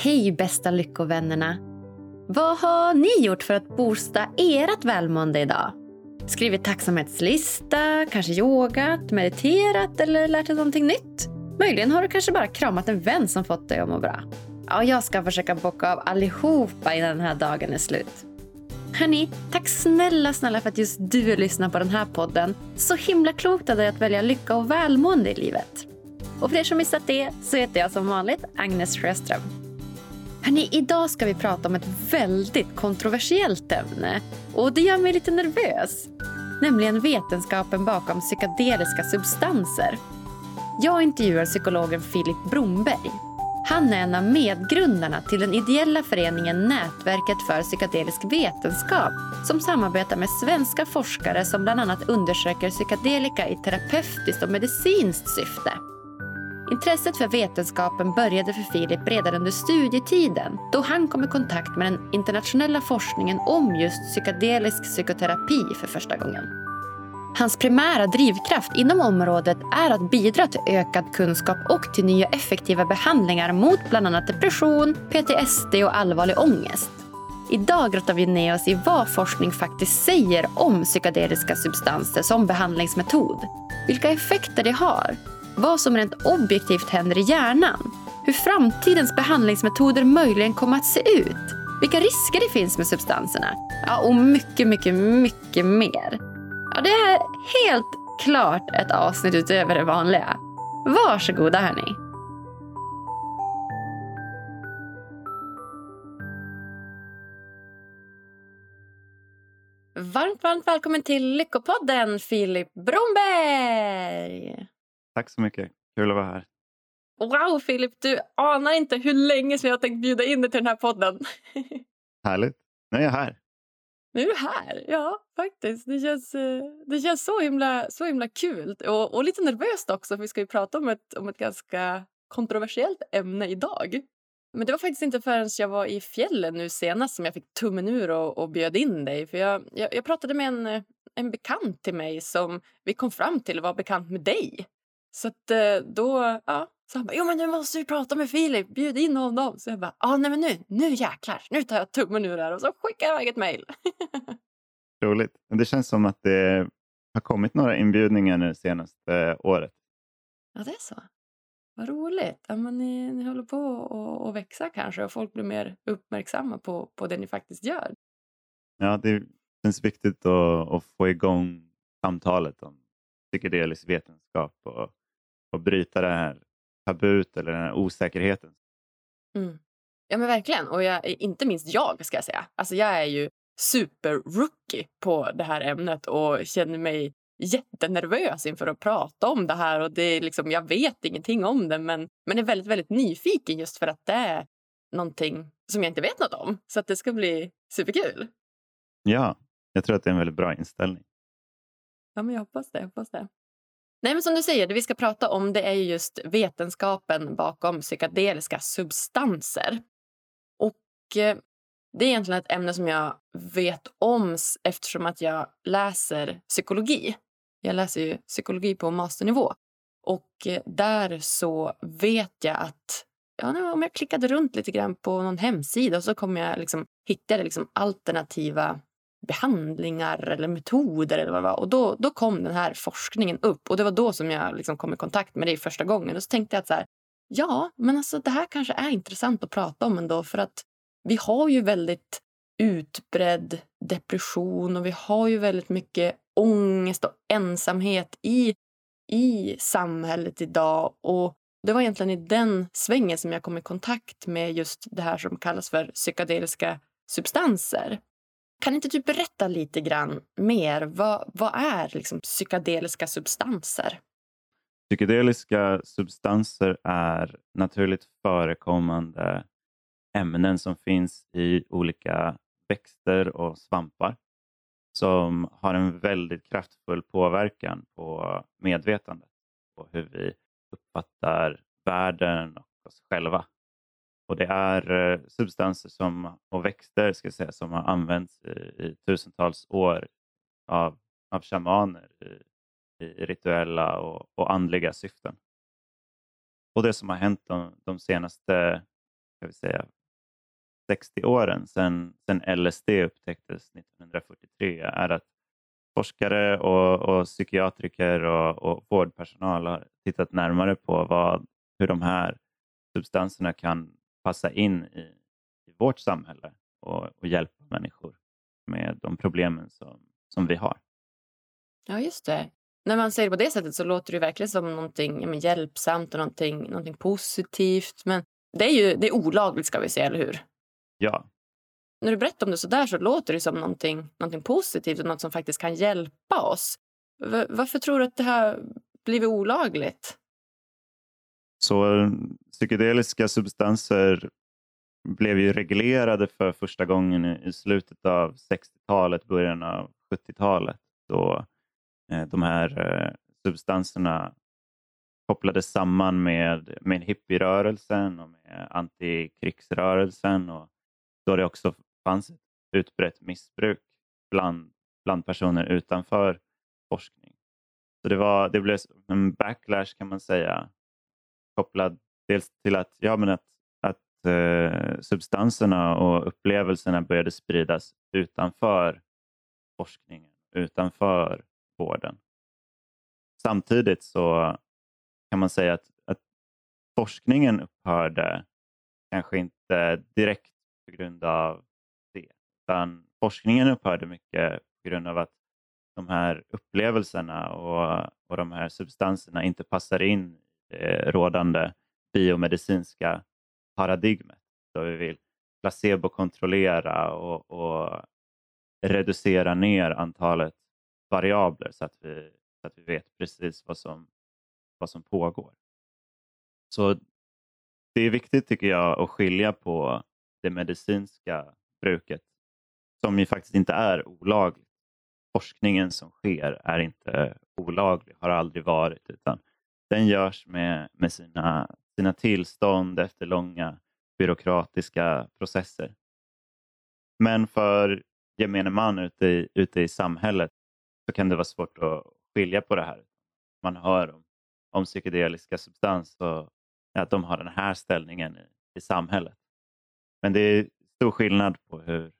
Hej bästa lyckovännerna! Vad har ni gjort för att boosta ert välmående idag? Skrivit tacksamhetslista, kanske yogat, mediterat eller lärt dig någonting nytt? Möjligen har du kanske bara kramat en vän som fått dig att må bra. Ja, jag ska försöka bocka av allihopa innan den här dagen är slut. Hörni, tack snälla, snälla för att just du lyssnar på den här podden. Så himla klokt av dig att välja lycka och välmående i livet. Och för er som missat det så heter jag som vanligt Agnes Sjöström. Hörrni, idag ska vi prata om ett väldigt kontroversiellt ämne och det gör mig lite nervös. Nämligen vetenskapen bakom psykedeliska substanser. Jag intervjuar psykologen Filip Bromberg. Han är en av medgrundarna till den ideella föreningen Nätverket för psykedelisk vetenskap som samarbetar med svenska forskare som bland annat undersöker psykedelika i terapeutiskt och medicinskt syfte. Intresset för vetenskapen började för Filip redan under studietiden då han kom i kontakt med den internationella forskningen om just psykedelisk psykoterapi för första gången. Hans primära drivkraft inom området är att bidra till ökad kunskap och till nya effektiva behandlingar mot bland annat depression, PTSD och allvarlig ångest. Idag grottar vi ner oss i vad forskning faktiskt säger om psykedeliska substanser som behandlingsmetod. Vilka effekter det har vad som rent objektivt händer i hjärnan, hur framtidens behandlingsmetoder möjligen kommer att se ut, vilka risker det finns med substanserna ja, och mycket, mycket, mycket mer. Ja, det är helt klart ett avsnitt utöver det vanliga. Varsågoda hörni. Varmt, varmt välkommen till Lyckopodden, Filip Bromberg! Tack så mycket. Kul att vara här. Wow, Filip! Du anar inte hur länge som jag har tänkt bjuda in dig till den här podden. Härligt. Nu är jag här. Nu är du här. Ja, faktiskt. Det känns, eh, det känns så, himla, så himla kul och, och lite nervöst också. För vi ska ju prata om ett, om ett ganska kontroversiellt ämne idag. Men det var faktiskt inte förrän jag var i fjällen nu senast som jag fick tummen ur och, och bjöd in dig. För jag, jag, jag pratade med en, en bekant till mig som vi kom fram till var bekant med dig. Så att, eh, då, ja, så han bara, jo men nu måste vi prata med Filip, bjud in honom. Så jag bara, ja nej men nu, nu jäklar, nu tar jag tummen ur här och så skickar jag iväg ett mejl. Roligt. Det känns som att det har kommit några inbjudningar nu senaste året. Ja, det är så. Vad roligt. Ja, men ni, ni håller på att växa kanske och folk blir mer uppmärksamma på, på det ni faktiskt gör. Ja, det känns viktigt att, att få igång samtalet om psykedelisk vetenskap och och bryta det här tabut eller den här osäkerheten. Mm. Ja men verkligen. Och jag, inte minst jag ska jag säga. Alltså jag är ju super-rookie på det här ämnet och känner mig jättenervös inför att prata om det här. Och det är liksom, jag vet ingenting om det men, men är väldigt, väldigt nyfiken just för att det är någonting som jag inte vet något om. Så att det ska bli superkul. Ja, jag tror att det är en väldigt bra inställning. Ja, men jag hoppas det. Jag hoppas det. Nej, men som du säger, det vi ska prata om det är just vetenskapen bakom psykedeliska substanser. Och eh, det är egentligen ett ämne som jag vet om eftersom att jag läser psykologi. Jag läser ju psykologi på masternivå. Och eh, där så vet jag att ja, om jag klickade runt lite grann på någon hemsida så kommer jag liksom, hittade liksom alternativa behandlingar eller metoder eller vad det var. Och då, då kom den här forskningen upp och det var då som jag liksom kom i kontakt med det. första gången. Och så tänkte jag att så här, ja, men alltså det här kanske är intressant att prata om ändå för att vi har ju väldigt utbredd depression och vi har ju väldigt mycket ångest och ensamhet i, i samhället idag. Och det var egentligen i den svängen som jag kom i kontakt med just det här som kallas för psykedeliska substanser. Kan inte du berätta lite grann mer? Vad, vad är liksom psykedeliska substanser? Psykedeliska substanser är naturligt förekommande ämnen som finns i olika växter och svampar som har en väldigt kraftfull påverkan på medvetandet och hur vi uppfattar världen och oss själva. Och det är eh, substanser som, och växter ska säga, som har använts i, i tusentals år av, av shamaner i, i rituella och, och andliga syften. Och det som har hänt de, de senaste ska vi säga, 60 åren sedan, sedan LSD upptäcktes 1943 är att forskare och, och psykiatriker och, och vårdpersonal har tittat närmare på vad, hur de här substanserna kan passa in i, i vårt samhälle och, och hjälpa människor med de problemen som, som vi har. Ja, just det. När man säger det på det sättet så låter det verkligen som någonting ja, hjälpsamt och någonting, någonting positivt. Men det är ju det är olagligt, ska vi säga, eller hur? Ja. När du berättar om det så där så låter det som någonting, någonting positivt och något som faktiskt kan hjälpa oss. V varför tror du att det här blivit olagligt? Så eh, psykedeliska substanser blev ju reglerade för första gången i slutet av 60-talet, början av 70-talet då eh, de här eh, substanserna kopplades samman med, med hippierörelsen och med antikrigsrörelsen och då det också fanns ett utbrett missbruk bland, bland personer utanför forskning. Så det, var, det blev en backlash kan man säga kopplad dels till att, ja, men att, att eh, substanserna och upplevelserna började spridas utanför forskningen, utanför vården. Samtidigt så kan man säga att, att forskningen upphörde kanske inte direkt på grund av det, utan forskningen upphörde mycket på grund av att de här upplevelserna och, och de här substanserna inte passar in Eh, rådande biomedicinska paradigmet. Då vi vill placebokontrollera och, och reducera ner antalet variabler så att vi, så att vi vet precis vad som, vad som pågår. Så det är viktigt tycker jag att skilja på det medicinska bruket som ju faktiskt inte är olagligt. Forskningen som sker är inte olaglig, har aldrig varit, utan den görs med, med sina, sina tillstånd efter långa byråkratiska processer. Men för gemene man ute i, ute i samhället så kan det vara svårt att skilja på det här. Man hör om, om psykedeliska substans och att de har den här ställningen i, i samhället. Men det är stor skillnad på hur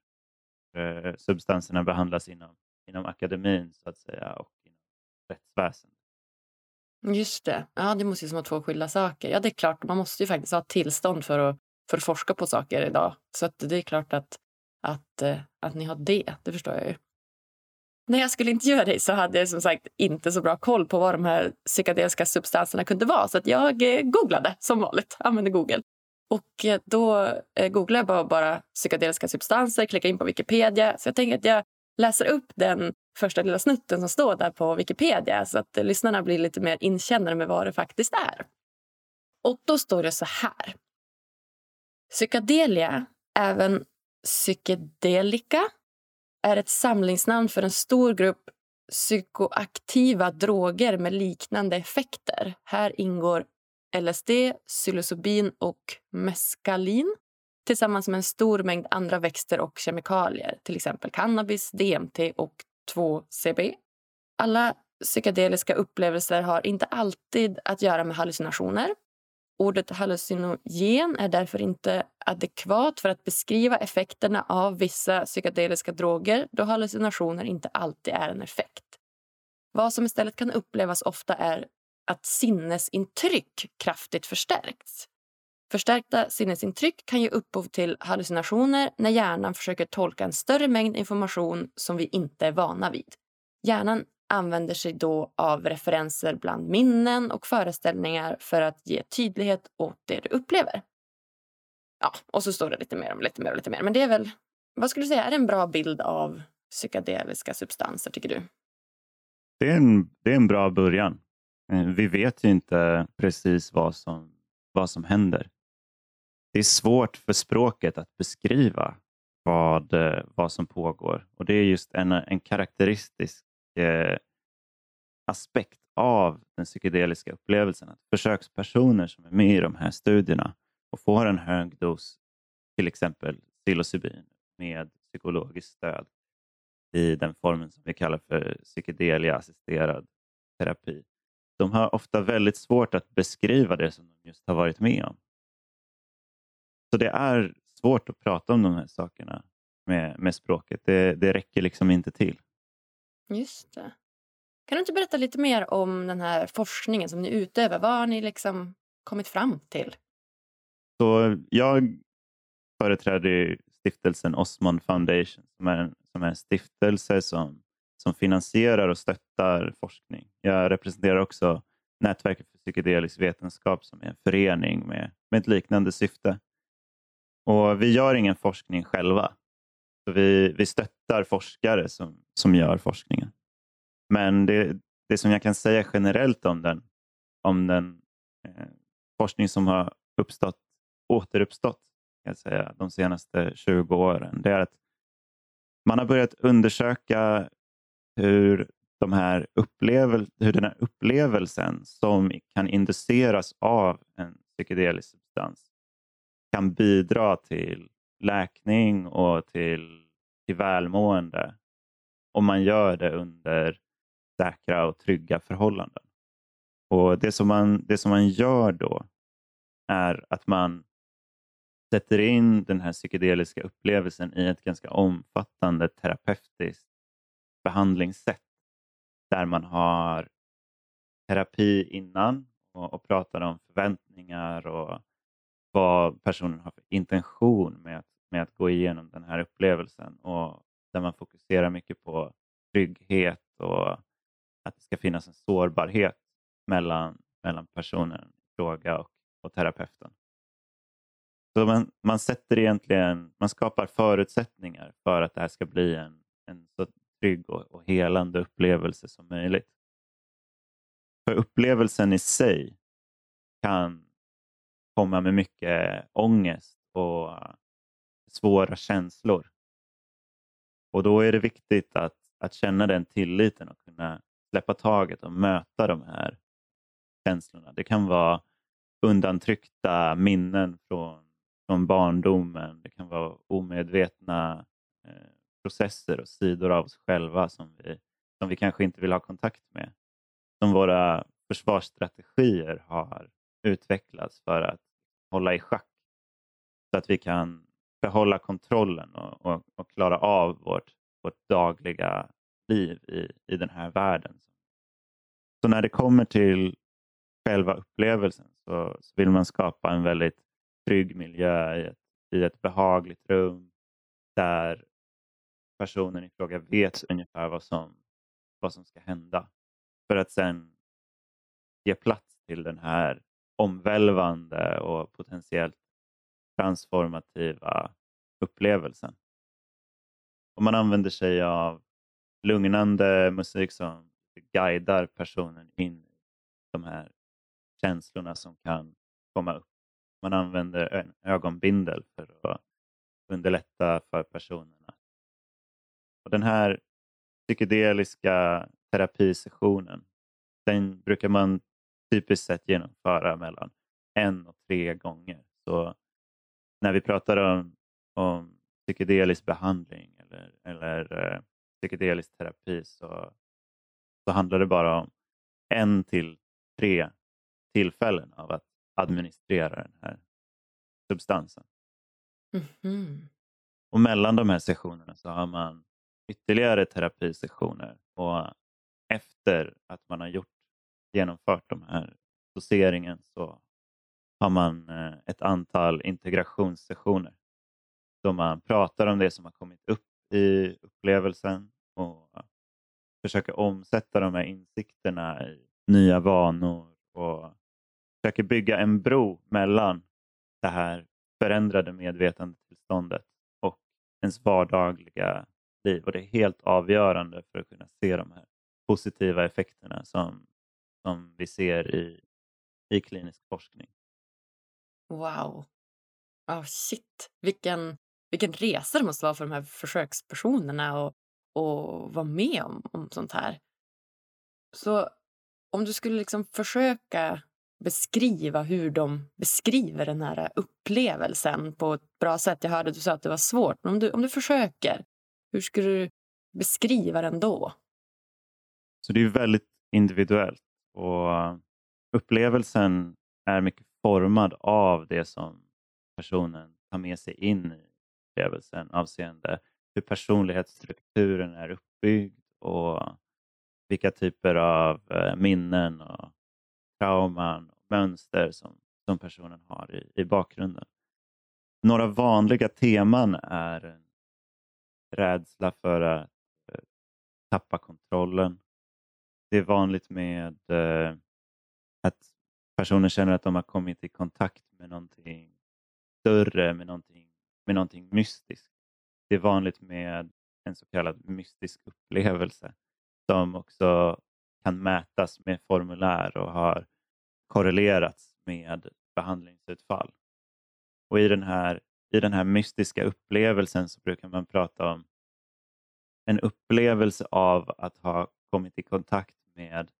eh, substanserna behandlas inom, inom akademin så att säga och inom rättsväsendet. Just det. Ja, det måste ju vara två skilda saker. Ja, det är klart, man måste ju faktiskt ha tillstånd för att, för att forska på saker idag. Så att det är klart att, att, eh, att ni har det, det förstår jag ju. När jag skulle intervjua dig så hade jag som sagt inte så bra koll på vad de här psykedeliska substanserna kunde vara. Så att jag eh, googlade som vanligt, använde Google. Och eh, då googlade jag bara, bara psykedeliska substanser, klickade in på Wikipedia. Så jag tänker att jag läser upp den första lilla snutten som står där på Wikipedia så att lyssnarna blir lite mer inkännare med vad det faktiskt är. Och då står det så här. Psykedelia, även psykedelika, är ett samlingsnamn för en stor grupp psykoaktiva droger med liknande effekter. Här ingår LSD, psilocybin och meskalin tillsammans med en stor mängd andra växter och kemikalier, till exempel cannabis, DMT och 2CB. Alla psykedeliska upplevelser har inte alltid att göra med hallucinationer. Ordet hallucinogen är därför inte adekvat för att beskriva effekterna av vissa psykedeliska droger då hallucinationer inte alltid är en effekt. Vad som istället kan upplevas ofta är att sinnesintryck kraftigt förstärks. Förstärkta sinnesintryck kan ge upphov till hallucinationer när hjärnan försöker tolka en större mängd information som vi inte är vana vid. Hjärnan använder sig då av referenser bland minnen och föreställningar för att ge tydlighet åt det du upplever. Ja, och så står det lite mer om lite mer och lite mer. Men det är väl, vad skulle du säga, är det en bra bild av psykedeliska substanser tycker du? Det är en, det är en bra början. Eh, vi vet ju inte precis vad som, vad som händer det är svårt för språket att beskriva vad, eh, vad som pågår. Och det är just en, en karaktäristisk eh, aspekt av den psykedeliska upplevelsen. Att försökspersoner som är med i de här studierna och får en hög dos, till exempel psilocybin med psykologiskt stöd i den formen som vi kallar för psykedelia-assisterad terapi. De har ofta väldigt svårt att beskriva det som de just har varit med om. Så det är svårt att prata om de här sakerna med, med språket. Det, det räcker liksom inte till. Just det. Kan du inte berätta lite mer om den här forskningen som ni utövar? Vad har ni liksom kommit fram till? Så jag företräder stiftelsen Osmond Foundation som är en, som är en stiftelse som, som finansierar och stöttar forskning. Jag representerar också Nätverket för psykedelisk vetenskap som är en förening med, med ett liknande syfte. Och Vi gör ingen forskning själva. Så vi, vi stöttar forskare som, som gör forskningen. Men det, det som jag kan säga generellt om den, om den eh, forskning som har uppstått, återuppstått kan jag säga, de senaste 20 åren, det är att man har börjat undersöka hur, de här upplevel hur den här upplevelsen som kan induceras av en psykedelisk substans kan bidra till läkning och till, till välmående om man gör det under säkra och trygga förhållanden. Och det som man, det som man gör då är att man sätter in den här psykedeliska upplevelsen i ett ganska omfattande terapeutiskt behandlingssätt där man har terapi innan och, och pratar om förväntningar och vad personen har för intention med att, med att gå igenom den här upplevelsen och där man fokuserar mycket på trygghet och att det ska finnas en sårbarhet mellan, mellan personen i fråga och, och terapeuten. Så man, man sätter egentligen, man skapar förutsättningar för att det här ska bli en, en så trygg och, och helande upplevelse som möjligt. För upplevelsen i sig kan komma med mycket ångest och svåra känslor. Och då är det viktigt att, att känna den tilliten och kunna släppa taget och möta de här känslorna. Det kan vara undantryckta minnen från, från barndomen. Det kan vara omedvetna eh, processer och sidor av oss själva som vi, som vi kanske inte vill ha kontakt med. Som våra försvarsstrategier har utvecklats för att hålla i schack. Så att vi kan behålla kontrollen och, och, och klara av vårt, vårt dagliga liv i, i den här världen. Så när det kommer till själva upplevelsen så, så vill man skapa en väldigt trygg miljö i ett, i ett behagligt rum där personen i fråga vet ungefär vad som, vad som ska hända. För att sen ge plats till den här omvälvande och potentiellt transformativa upplevelsen. Och man använder sig av lugnande musik som guidar personen in i de här känslorna som kan komma upp. Man använder en ögonbindel för att underlätta för personerna. Och den här psykedeliska terapisessionen, den brukar man typiskt sett genomföra mellan en och tre gånger. Så när vi pratar om, om psykedelisk behandling eller, eller eh, psykedelisk terapi så, så handlar det bara om en till tre tillfällen av att administrera den här substansen. Mm -hmm. Och mellan de här sessionerna så har man ytterligare terapisessioner och efter att man har gjort, genomfört de här doseringen så har man eh, ett antal integrationssessioner då man pratar om det som har kommit upp i upplevelsen och försöker omsätta de här insikterna i nya vanor och försöker bygga en bro mellan det här förändrade medvetandetillståndet och ens vardagliga liv. Och Det är helt avgörande för att kunna se de här positiva effekterna som, som vi ser i, i klinisk forskning. Wow. Oh, shit. Vilken, vilken resa det måste vara för de här försökspersonerna och, och vara med om, om sånt här. Så om du skulle liksom försöka beskriva hur de beskriver den här upplevelsen på ett bra sätt. Jag hörde att du sa att det var svårt, men om du, om du försöker, hur skulle du beskriva den då? Så det är väldigt individuellt och upplevelsen är mycket formad av det som personen tar med sig in i upplevelsen avseende hur personlighetsstrukturen är uppbyggd och vilka typer av eh, minnen och trauman och mönster som, som personen har i, i bakgrunden. Några vanliga teman är rädsla för att eh, tappa kontrollen. Det är vanligt med eh, att personer känner att de har kommit i kontakt med någonting större, med någonting, med någonting mystiskt. Det är vanligt med en så kallad mystisk upplevelse som också kan mätas med formulär och har korrelerats med behandlingsutfall. Och i den här, i den här mystiska upplevelsen så brukar man prata om en upplevelse av att ha kommit i kontakt med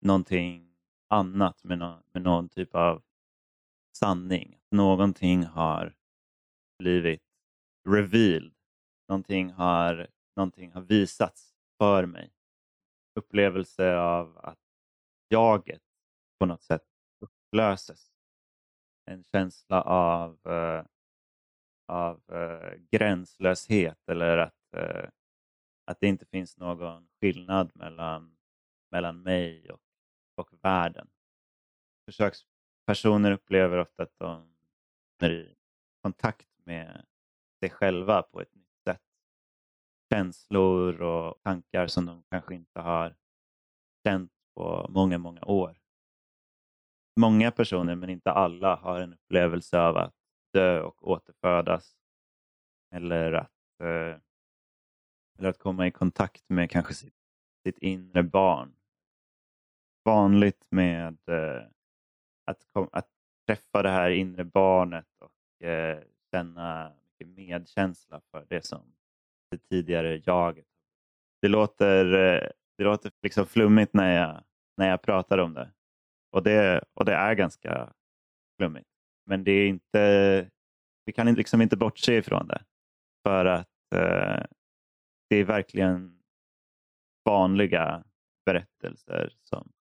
någonting annat, med, no, med någon typ av sanning. Någonting har blivit revealed. Någonting har, någonting har visats för mig. Upplevelse av att jaget på något sätt upplöses. En känsla av, uh, av uh, gränslöshet eller att, uh, att det inte finns någon skillnad mellan, mellan mig och, och världen. Försökspersoner upplever ofta att de är i kontakt med sig själva på ett nytt sätt. Känslor och tankar som de kanske inte har känt på många, många år. Många personer, men inte alla, har en upplevelse av att dö och återfödas. Eller att, eh, eller att komma i kontakt med kanske sitt, sitt inre barn. Vanligt med eh, att, att träffa det här inre barnet och eh, känna mycket medkänsla för det som det tidigare jaget. Det låter, eh, det låter liksom flummigt när jag, när jag pratar om det. Och det, och det är ganska flummigt. Men det är inte, vi kan liksom inte bortse ifrån det. För att eh, det är verkligen vanliga berättelser som,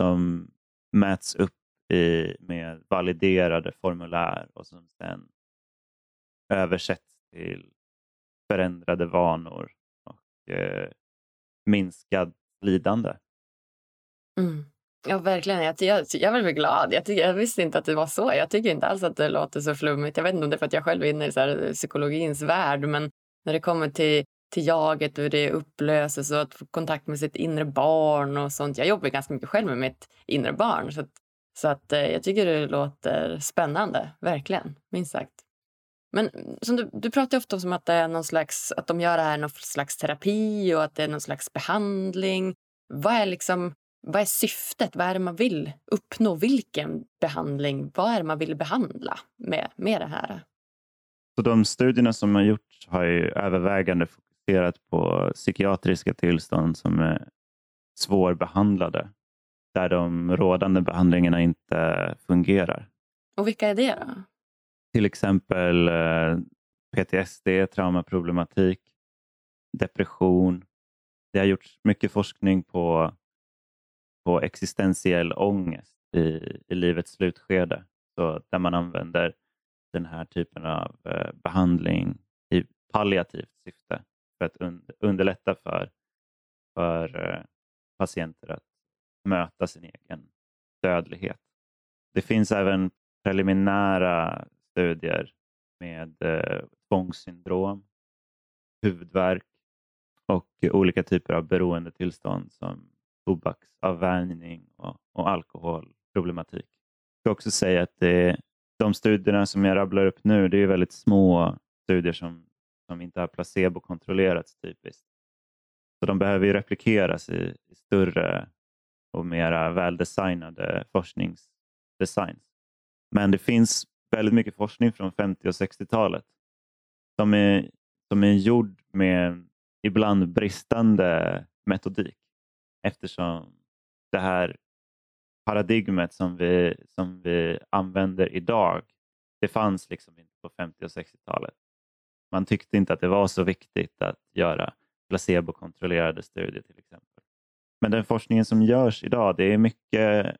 som mäts upp i, med validerade formulär och som sen översätts till förändrade vanor och eh, minskad lidande. Mm. Ja, verkligen. Jag, jag, jag blir glad. Jag, jag visste inte att det var så. Jag tycker inte alls att det låter så flummigt. Jag vet inte om det är för att jag själv är inne i så här, psykologins värld, men när det kommer till, till jaget och hur det upplöses och att få kontakt med sitt inre barn och sånt. Jag jobbar ganska mycket själv med mitt inre barn, så att, så att eh, jag tycker det låter spännande, verkligen, minst sagt. Men som du, du pratar ofta om att, det är någon slags, att de gör det här någon slags terapi och att det är någon slags behandling. Vad är, liksom, vad är syftet? Vad är det man vill uppnå? Vilken behandling? Vad är det man vill behandla med, med det här? Så de studierna som har gjorts har ju övervägande fokuserat på psykiatriska tillstånd som är svårbehandlade, där de rådande behandlingarna inte fungerar. Och vilka är det då? Till exempel eh, PTSD, traumaproblematik, depression. Det har gjorts mycket forskning på, på existentiell ångest i, i livets slutskede. Så där man använder den här typen av eh, behandling i palliativt syfte för att underlätta för, för eh, patienter att möta sin egen dödlighet. Det finns även preliminära studier med eh, tvångssyndrom, huvudvärk och olika typer av beroendetillstånd som tobaksavvänjning och, och alkoholproblematik. Jag ska också säga att det, de studierna som jag rabblar upp nu, det är väldigt små studier som, som inte har placebokontrollerats typiskt. Så de behöver ju replikeras i, i större och mera väldesignade forskningsdesigns. Men det finns väldigt mycket forskning från 50 och 60-talet som är, som är gjord med ibland bristande metodik eftersom det här paradigmet som vi, som vi använder idag, det fanns liksom inte på 50 och 60-talet. Man tyckte inte att det var så viktigt att göra placebokontrollerade studier till exempel. Men den forskningen som görs idag, det är mycket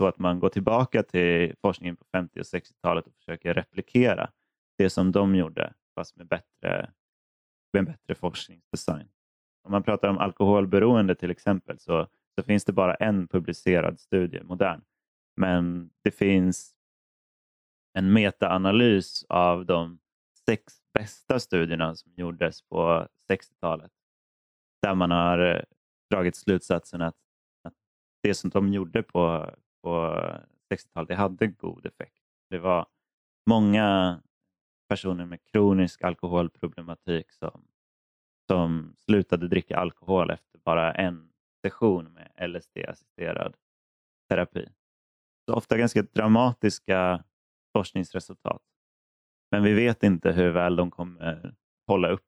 så att man går tillbaka till forskningen på 50 och 60-talet och försöker replikera det som de gjorde fast med bättre, med bättre forskningsdesign. Om man pratar om alkoholberoende till exempel så, så finns det bara en publicerad studie, modern. Men det finns en metaanalys av de sex bästa studierna som gjordes på 60-talet där man har eh, dragit slutsatsen att, att det som de gjorde på, på 60-talet det hade god effekt. Det var många personer med kronisk alkoholproblematik som, som slutade dricka alkohol efter bara en session med LSD-assisterad terapi. Så ofta ganska dramatiska forskningsresultat. Men vi vet inte hur väl de kommer hålla upp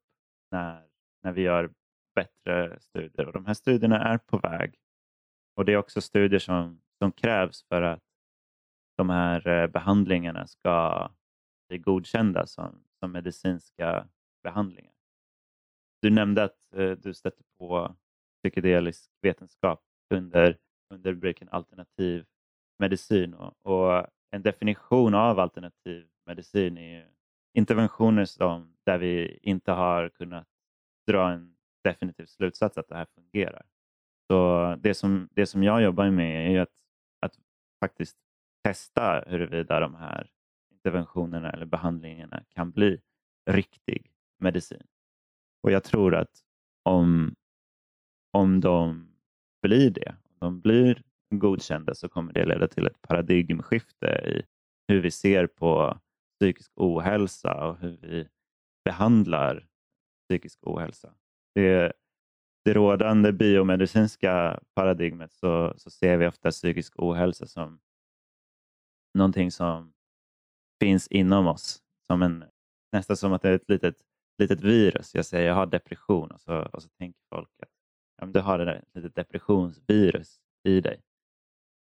när, när vi gör bättre studier. Och De här studierna är på väg. Och Det är också studier som, som krävs för att de här eh, behandlingarna ska bli godkända som, som medicinska behandlingar. Du nämnde att eh, du stötte på psykedelisk vetenskap under, under rubriken alternativ medicin. Och, och, en definition av alternativ medicin är interventioner som, där vi inte har kunnat dra en definitiv slutsats att det här fungerar. Så det som, det som jag jobbar med är att, att faktiskt testa huruvida de här interventionerna eller behandlingarna kan bli riktig medicin. Och jag tror att om, om de blir det, om de blir godkända så kommer det leda till ett paradigmskifte i hur vi ser på psykisk ohälsa och hur vi behandlar psykisk ohälsa. Det, det rådande biomedicinska paradigmet så, så ser vi ofta psykisk ohälsa som någonting som finns inom oss. Som en, nästan som att det är ett litet, litet virus. Jag säger jag har depression och så, och så tänker folk att ja, du har ett litet depressionsvirus i dig.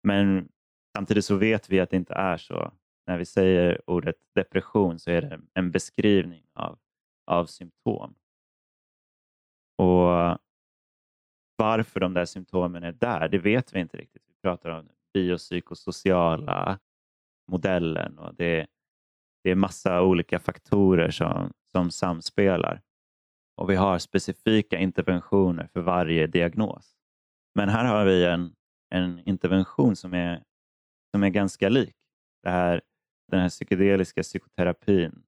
Men samtidigt så vet vi att det inte är så. När vi säger ordet depression så är det en beskrivning av, av symptom. Och varför de där symptomen är där, det vet vi inte riktigt. Vi pratar om biopsykosociala modellen och det, det är massa olika faktorer som, som samspelar. Och vi har specifika interventioner för varje diagnos. Men här har vi en, en intervention som är, som är ganska lik. Det här, den här psykedeliska psykoterapin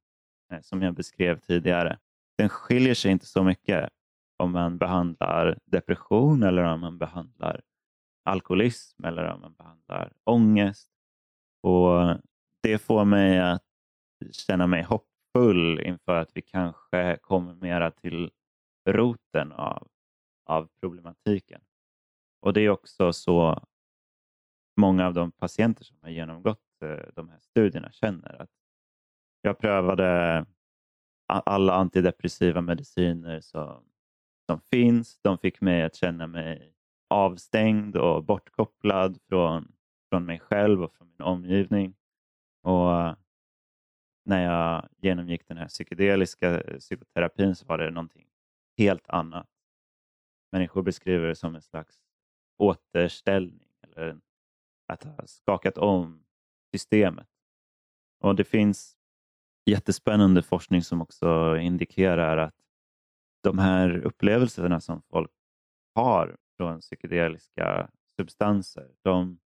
eh, som jag beskrev tidigare. Den skiljer sig inte så mycket om man behandlar depression eller om man behandlar alkoholism eller om man behandlar ångest. Och Det får mig att känna mig hoppfull inför att vi kanske kommer mera till roten av, av problematiken. Och det är också så många av de patienter som har genomgått de här studierna känner. att Jag prövade alla antidepressiva mediciner som, som finns. De fick mig att känna mig avstängd och bortkopplad från, från mig själv och från min omgivning. Och när jag genomgick den här psykedeliska eh, psykoterapin så var det någonting helt annat. Människor beskriver det som en slags återställning eller att ha skakat om systemet. Och Det finns jättespännande forskning som också indikerar att de här upplevelserna som folk har från psykedeliska substanser, de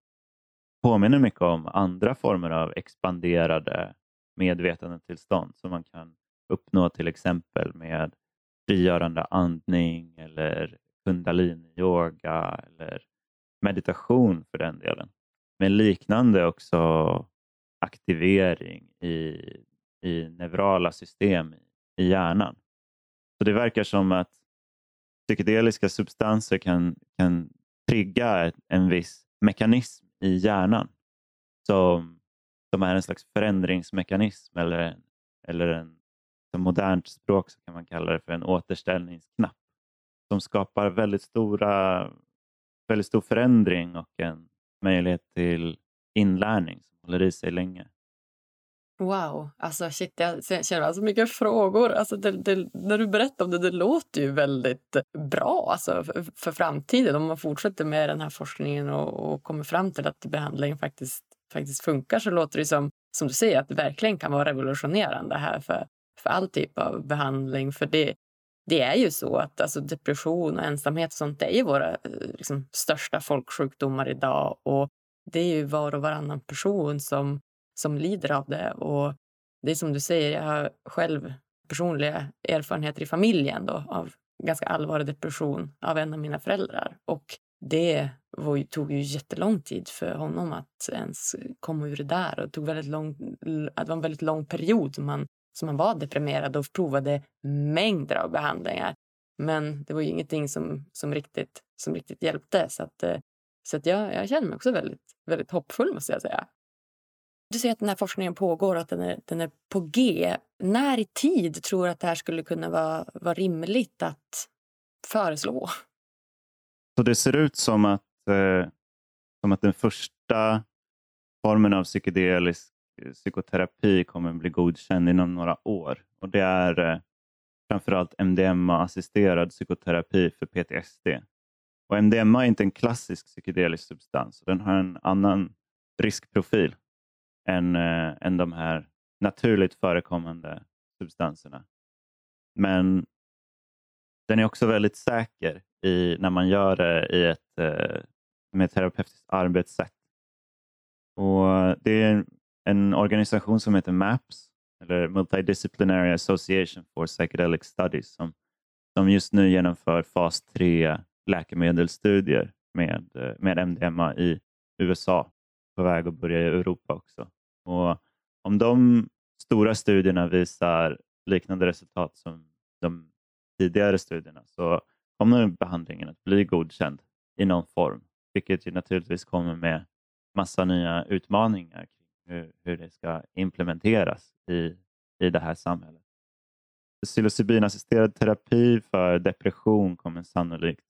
påminner mycket om andra former av expanderade medvetandetillstånd som man kan uppnå till exempel med frigörande andning eller kundalini-yoga eller meditation för den delen. Men liknande också aktivering i, i neurala system i hjärnan. Så Det verkar som att psykedeliska substanser kan, kan trigga en viss mekanism i hjärnan som, som är en slags förändringsmekanism eller, eller en, som modernt språk så kan man kalla det för en återställningsknapp som skapar väldigt, stora, väldigt stor förändring och en möjlighet till inlärning som håller i sig länge. Wow, alltså shit, jag känner så alltså mycket frågor. Alltså det, det, när du berättar om det, det låter ju väldigt bra alltså för, för framtiden om man fortsätter med den här forskningen och, och kommer fram till att behandling faktiskt faktiskt funkar så låter det som, som du säger, att det verkligen kan vara revolutionerande här för, för all typ av behandling. För det, det är ju så att alltså, depression och ensamhet och sånt är ju våra eh, liksom, största folksjukdomar idag. Och det är ju var och varannan person som, som lider av det. Och det är som du säger, jag har själv personliga erfarenheter i familjen då, av ganska allvarlig depression av en av mina föräldrar. Och det var, tog ju jättelång tid för honom att ens komma ur det där. Och det, tog väldigt lång, det var en väldigt lång period som han, så man var deprimerad och provade mängder av behandlingar. Men det var ju ingenting som, som, riktigt, som riktigt hjälpte. Så, att, eh, så att jag, jag känner mig också väldigt, väldigt hoppfull, måste jag säga. Du säger att den här forskningen pågår och att den är, den är på G. När i tid tror du att det här skulle kunna vara, vara rimligt att föreslå? Så det ser ut som att, eh, som att den första formen av psykedelisk Eh, psykoterapi kommer bli godkänd inom några år. Och Det är eh, framförallt MDMA-assisterad psykoterapi för PTSD. Och MDMA är inte en klassisk psykedelisk substans. Den har en annan riskprofil än, eh, än de här naturligt förekommande substanserna. Men den är också väldigt säker i, när man gör det i ett, eh, med ett terapeutiskt arbetssätt. Och det är en, organisation som heter MAPS, eller Multidisciplinary Association for Psychedelic Studies, som, som just nu genomför fas 3 läkemedelsstudier med, eh, med MDMA i USA, på väg att börja i Europa också. Och om de stora studierna visar liknande resultat som de tidigare studierna så kommer behandlingen att bli godkänd i någon form, vilket ju naturligtvis kommer med massa nya utmaningar kring hur, hur det ska implementeras i, i det här samhället. Psilocybinassisterad terapi för depression kommer sannolikt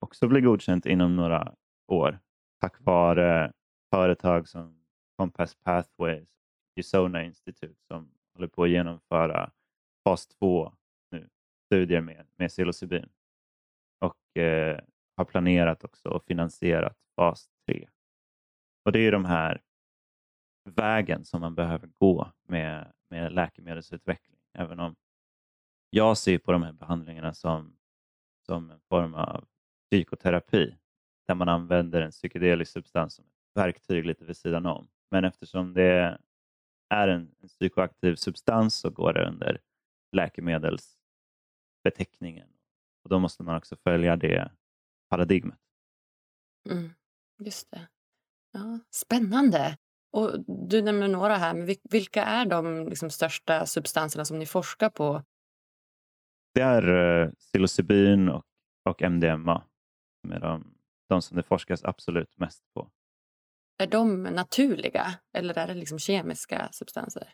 också bli godkänt inom några år tack vare företag som Compass Pathways, och Usona Institute som håller på att genomföra fas 2 nu, studier med, med psilocybin och eh, har planerat också och finansierat fas 3. Och det är de här vägen som man behöver gå med, med läkemedelsutveckling. Även om jag ser på de här behandlingarna som, som en form av psykoterapi där man använder en psykedelisk substans som ett verktyg lite vid sidan om. Men eftersom det är en, en psykoaktiv substans så går det under läkemedelsbeteckningen. Och Då måste man också följa det paradigmet. Mm, just det. Ja, spännande. Och Du nämner några här, men vilka är de liksom största substanserna som ni forskar på? Det är uh, psilocybin och, och MDMA som är de, de som det forskas absolut mest på. Är de naturliga eller är det liksom kemiska substanser?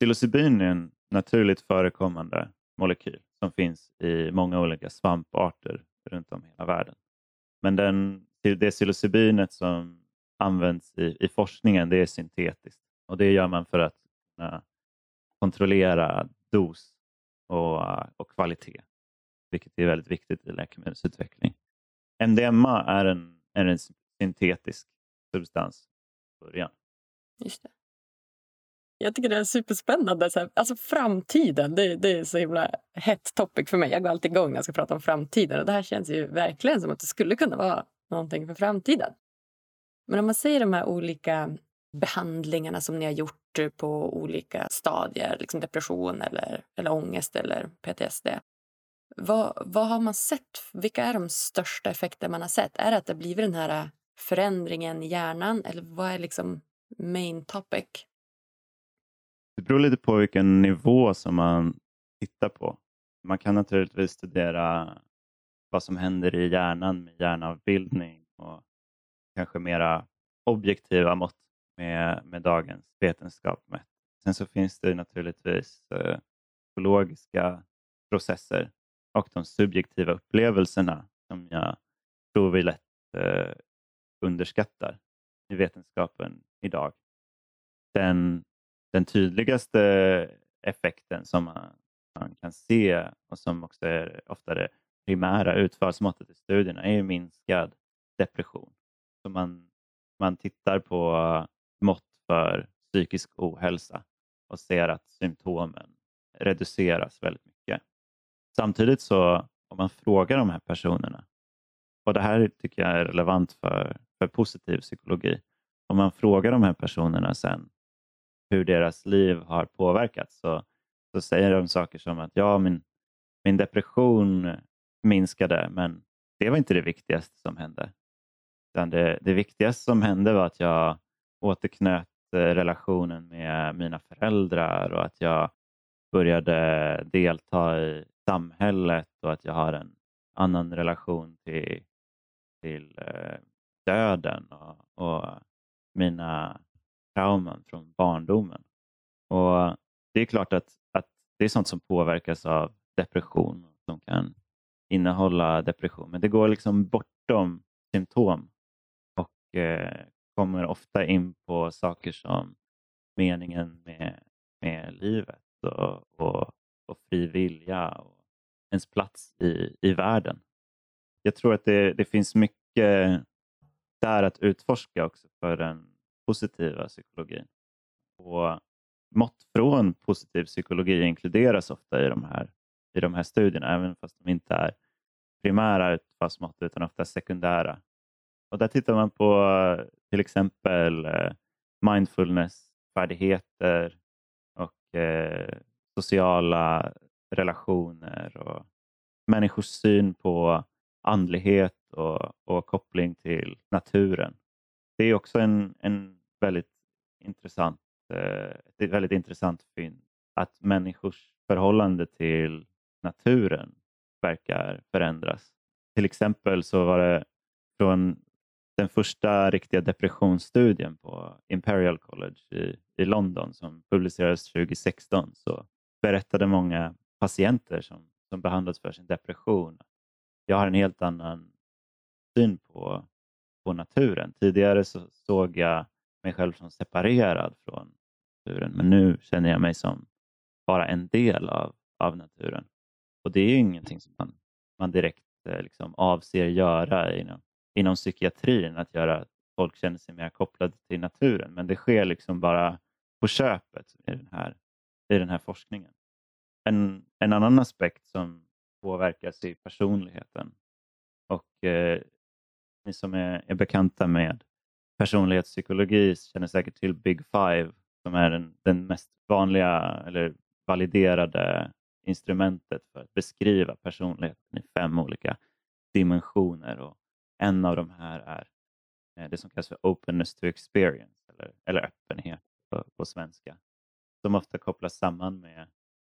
Psilocybin är en naturligt förekommande molekyl som finns i många olika svamparter runt om hela världen. Men den, det psilocybinet som används i, i forskningen det är syntetiskt och det gör man för att uh, kontrollera dos och, och kvalitet, vilket är väldigt viktigt i läkemedelsutveckling. MDMA är en, är en syntetisk substans i början. Just det. Jag tycker det är superspännande. Så här, alltså framtiden, det, det är så himla hett topic för mig. Jag går alltid igång när jag ska prata om framtiden. Och det här känns ju verkligen som att det skulle kunna vara någonting för framtiden. Men om man säger de här olika behandlingarna som ni har gjort eh, på olika stadier, liksom depression eller, eller ångest eller PTSD. Vad, vad har man sett? Vilka är de största effekter man har sett? Är det att det blivit den här förändringen i hjärnan eller vad är liksom main topic? Det beror lite på vilken nivå som man tittar på. Man kan naturligtvis studera vad som händer i hjärnan med hjärnavbildning och kanske mera objektiva mått med, med dagens vetenskap mätt. Sen så finns det naturligtvis eh, psykologiska processer och de subjektiva upplevelserna som jag tror vi lätt eh, underskattar i vetenskapen idag. Den, den tydligaste effekten som man, man, kan se och som också är ofta det primära utfallsmåttet i studierna är minskad depression som man, man tittar på mått för psykisk ohälsa och ser att symptomen reduceras väldigt mycket. Samtidigt så om man frågar de här personerna, och det här tycker jag är relevant för, för positiv psykologi, om man frågar de här personerna sen hur deras liv har påverkats så, så säger de saker som att ja, min, min depression minskade men det var inte det viktigaste som hände. Utan det, det viktigaste som hände var att jag återknöt eh, relationen med mina föräldrar och att jag började delta i samhället och att jag har en annan relation till, till eh, döden och, och mina trauman från barndomen. Och Det är klart att, att det är sånt som påverkas av depression som kan innehålla depression. Men det går liksom bortom symptom Eh, kommer ofta in på saker som meningen med, med livet och, och, och fri vilja och ens plats i, i världen. Jag tror att det, det finns mycket där att utforska också för den positiva psykologin. Och mått från positiv psykologi inkluderas ofta i de här, i de här studierna, även fast de inte är primära utfallsmått utan ofta sekundära. Och där tittar man på eh, till exempel eh, mindfulness-färdigheter och eh, sociala relationer och människors syn på andlighet och, och koppling till naturen. Det är också en, en väldigt intressant, eh, ett väldigt intressant fynd att människors förhållande till naturen verkar förändras. Till exempel så var det från den första riktiga depressionsstudien på Imperial College i, i London som publicerades 2016 så berättade många patienter som, som behandlats för sin depression jag har en helt annan syn på, på naturen. Tidigare så såg jag mig själv som separerad från naturen men nu känner jag mig som bara en del av, av naturen. Och det är ju ingenting som man, man direkt eh, liksom avser göra inom, inom psykiatrin, att göra att folk känner sig mer kopplade till naturen. Men det sker liksom bara på köpet i den här, i den här forskningen. En, en annan aspekt som påverkas i personligheten och eh, ni som är, är bekanta med personlighetspsykologi känner säkert till Big Five som är den, den mest vanliga eller validerade instrumentet för att beskriva personligheten i fem olika dimensioner. Och en av de här är eh, det som kallas för openness to experience eller, eller öppenhet på, på svenska. Som ofta kopplas samman med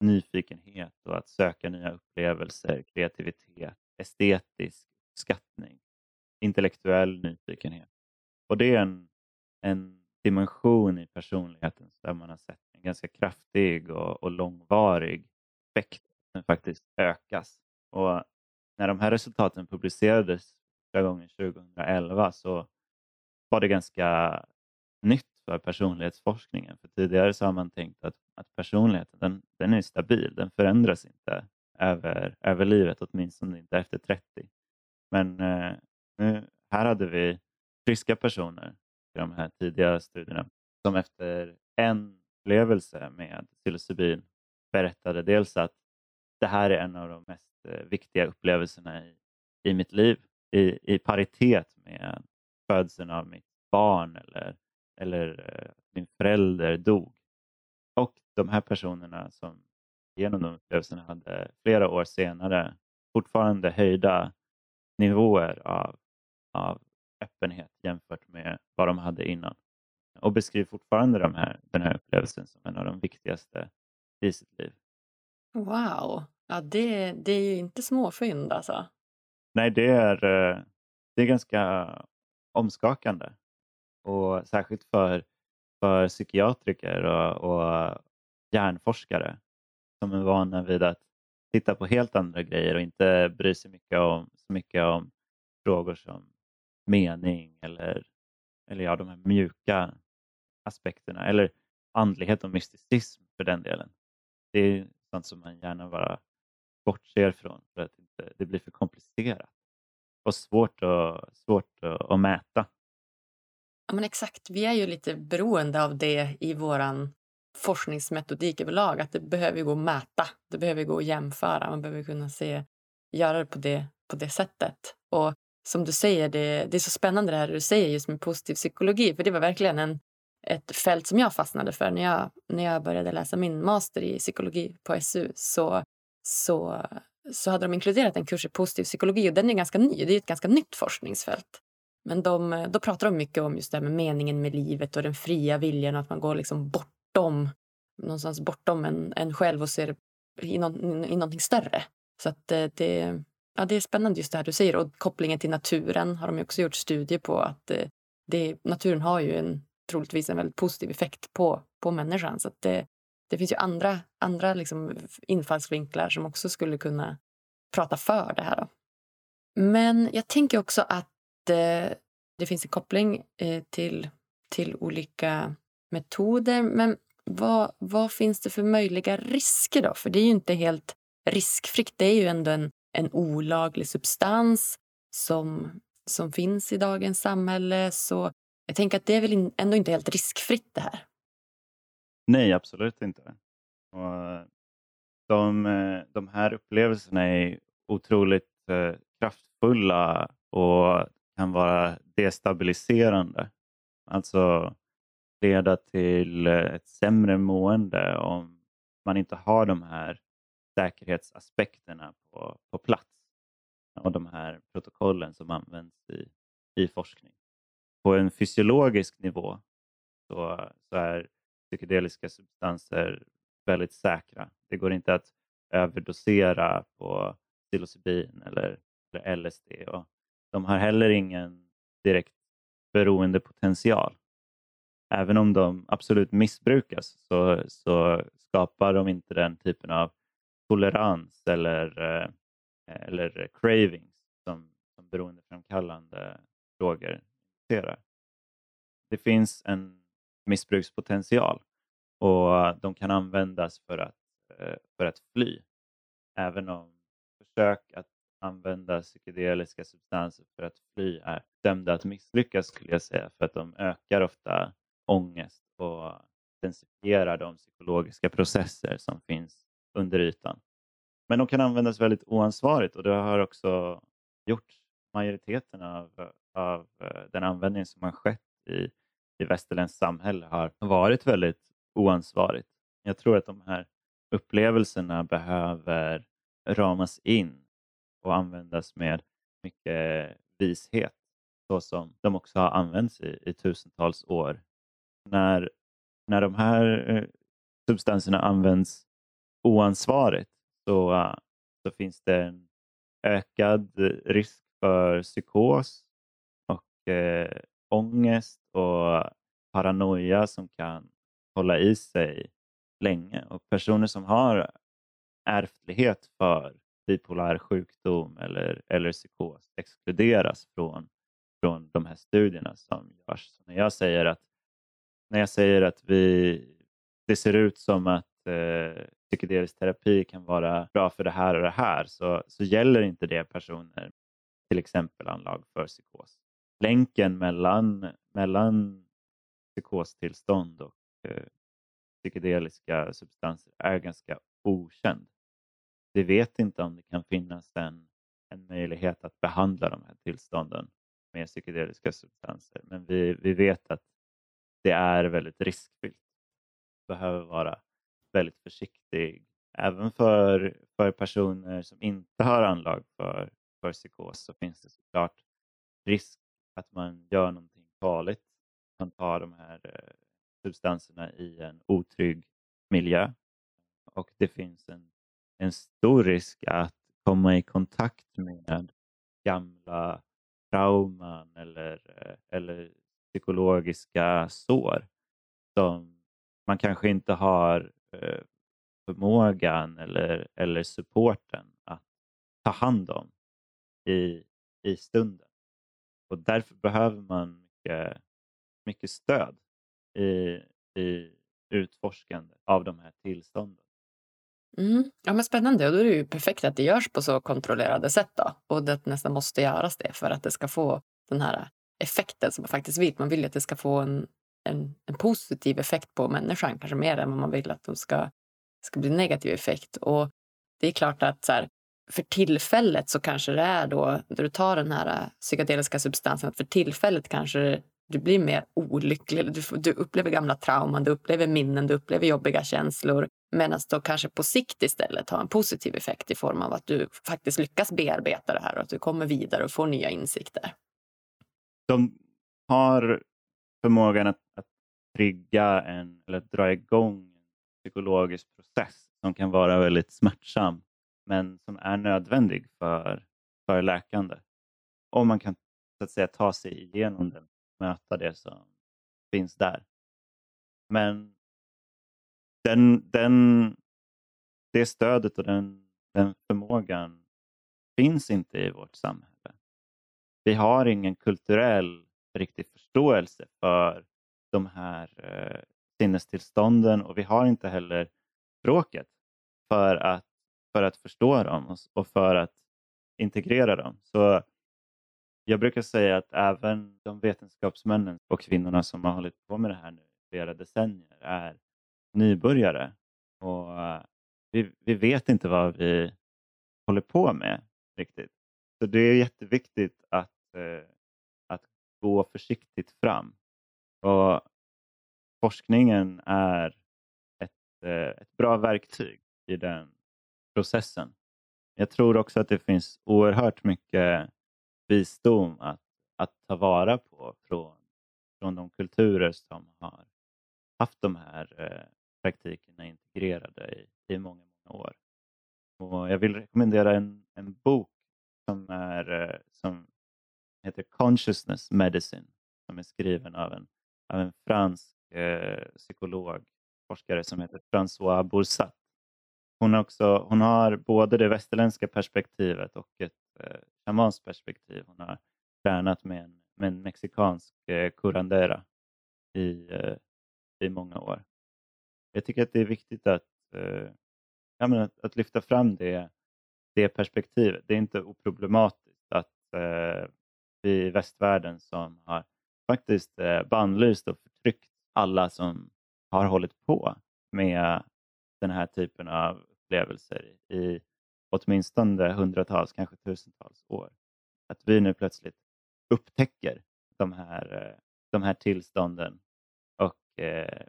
nyfikenhet och att söka nya upplevelser, kreativitet, estetisk uppskattning, intellektuell nyfikenhet. Och det är en, en dimension i personligheten där man har sett en ganska kraftig och, och långvarig effekt som faktiskt ökas. Och när de här resultaten publicerades gången 2011 så var det ganska nytt för personlighetsforskningen. För tidigare så har man tänkt att, att personligheten den, den är stabil, den förändras inte över, över livet, åtminstone inte efter 30. Men eh, nu, här hade vi friska personer i de här tidiga studierna som efter en upplevelse med psilocybin berättade dels att det här är en av de mest eh, viktiga upplevelserna i, i mitt liv i, i paritet med födseln av mitt barn eller, eller eh, min förälder dog. Och de här personerna som genom de upplevelserna hade flera år senare fortfarande höjda nivåer av, av öppenhet jämfört med vad de hade innan. Och beskriver fortfarande de här, den här upplevelsen som en av de viktigaste i sitt liv. Wow, ja, det, det är ju inte småfynd alltså. Nej, det är, eh, det är ganska omskakande. Och särskilt för, för psykiatriker och, och hjärnforskare som är vana vid att titta på helt andra grejer och inte bry sig mycket om, så mycket om frågor som mening eller, eller ja, de här mjuka aspekterna eller andlighet och mysticism för den delen. Det är sånt som man gärna bara bortser från för att inte, det blir för komplicerat och svårt, att, svårt att, mäta. Ja, men exakt. Vi är ju lite beroende av det i våran forskningsmetodik överlag. Att det behöver gå att mäta. Det behöver gå att jämföra. Man behöver kunna se, göra det på det, på det sättet. Och som du säger, det, det är så spännande det här du säger just med positiv psykologi. För det var verkligen en, ett fält som jag fastnade för när jag, när jag började läsa min master i psykologi på SU. Så, så, så hade de inkluderat en kurs i positiv psykologi och den är ganska ny. Det är ett ganska nytt forskningsfält. Men de, eh, då pratar de mycket om just det här med meningen med livet och den fria viljan och att man går liksom bortom, någonstans bortom en, en själv och ser i, någon, i någonting större. Så att eh, det, ja, det är spännande just det här du säger och kopplingen till naturen har de också gjort studier på att eh, det, naturen har ju en, troligtvis en väldigt positiv effekt på, på människan. Så att det, det finns ju andra, andra liksom infallsvinklar som också skulle kunna prata för det här. Då. Men jag tänker också att eh, det finns en koppling eh, till, till olika metoder. Men vad, vad finns det för möjliga risker då? För det är ju inte helt riskfritt. Det är ju ändå en, en olaglig substans som, som finns i dagens samhälle. Så jag tänker att det är väl ändå inte helt riskfritt det här. Nej, absolut inte. Och de, de här upplevelserna är otroligt eh, kraftfulla och kan vara destabiliserande. Alltså leda till eh, ett sämre mående om man inte har de här säkerhetsaspekterna på, på plats och de här protokollen som används i, i forskning. På en fysiologisk nivå så, så är psykedeliska substanser väldigt säkra. Det går inte att överdosera på psilocybin eller, eller LSD. Och de har heller ingen direkt beroendepotential. Även om de absolut missbrukas så, så skapar de inte den typen av tolerans eller, eh, eller cravings som, som beroendeframkallande droger ser. Det finns en missbrukspotential och de kan användas för att, eh, för att fly. Även om försök att använda psykedeliska substanser för att fly är dömda att misslyckas skulle jag säga för att de ökar ofta ångest och intensifierar de psykologiska processer som finns under ytan. Men de kan användas väldigt oansvarigt och det har också gjort majoriteten av, av eh, den användning som har skett i, i västerländskt samhälle har varit väldigt oansvarigt. Jag tror att de här upplevelserna behöver ramas in och användas med mycket vishet så som de också har använts i, i tusentals år. När, när de här eh, substanserna används oansvarigt så, så finns det en ökad risk för psykos och eh, ångest och paranoia som kan hålla i sig länge. Och personer som har ärftlighet för bipolär sjukdom eller, eller psykos exkluderas från, från de här studierna som görs. Så när, jag säger att, när jag säger att vi, det ser ut som att eh, psykedelisk terapi kan vara bra för det här och det här så, så gäller inte det personer till exempel anlag för psykos. Länken mellan, mellan psykostillstånd och eh, psykedeliska substanser är ganska okänd. Vi vet inte om det kan finnas en, en möjlighet att behandla de här tillstånden med psykedeliska substanser, men vi, vi vet att det är väldigt riskfyllt. Man behöver vara väldigt försiktig, även för, för personer som inte har anlag för, för psykos så finns det såklart risk att man gör någonting farligt. Man tar de här eh, substanserna i en otrygg miljö och det finns en, en stor risk att komma i kontakt med gamla trauman eller, eh, eller psykologiska sår som man kanske inte har eh, förmågan eller, eller supporten att ta hand om i, i stunden. Och därför behöver man mycket, mycket stöd i, i utforskande av de här tillstånden. Mm. Ja, men spännande. Och då är det ju perfekt att det görs på så kontrollerade sätt. Då. Och det nästan måste göras det för att det ska få den här effekten som man faktiskt vill. Man vill ju att det ska få en, en, en positiv effekt på människan, kanske mer än vad man vill att de ska, ska bli negativ effekt. Och det är klart att så här, för tillfället så kanske det är då, när du tar den här äh, psykedeliska substansen, att för tillfället kanske du blir mer olycklig. Du, du upplever gamla trauman, du upplever minnen, du upplever jobbiga känslor. Medan då kanske på sikt istället har en positiv effekt i form av att du faktiskt lyckas bearbeta det här och att du kommer vidare och får nya insikter. De har förmågan att, att trigga en, eller dra igång en psykologisk process som kan vara väldigt smärtsam men som är nödvändig för, för läkande. Om man kan så att säga, ta sig igenom den möta det som finns där. Men den, den, det stödet och den, den förmågan finns inte i vårt samhälle. Vi har ingen kulturell riktig förståelse för de här eh, sinnestillstånden och vi har inte heller språket för att, för att förstå dem och, för att integrera dem. Så jag brukar säga att även de vetenskapsmännen och kvinnorna som har hållit på med det här nu flera decennier är nybörjare. Och eh, vi, vi vet inte vad vi håller på med riktigt. Så det är jätteviktigt att, eh, att gå försiktigt fram. Och forskningen är ett, eh, ett bra verktyg i den processen. Jag tror också att det finns oerhört mycket visdom att, att ta vara på från, från de kulturer som har haft de här eh, praktikerna integrerade i, i många, många år. Och jag vill rekommendera en, en bok som, är, eh, som heter Consciousness Medicine som är skriven av en, av en fransk eh, psykolog, forskare som heter François Boursat. Hon, också, hon har både det västerländska perspektivet och ett eh, shamanskt perspektiv. Hon har tränat med en, med en mexikansk eh, curandera i, eh, i många år. Jag tycker att det är viktigt att, eh, ja, men att, att, lyfta fram det, det perspektivet. Det är inte oproblematiskt att eh, vi i västvärlden som har faktiskt eh, bannlyst och förtryckt alla som har hållit på med den här typen av upplevelser i åtminstone hundratals, kanske tusentals år. Att vi nu plötsligt upptäcker de här, eh, de här tillstånden och eh,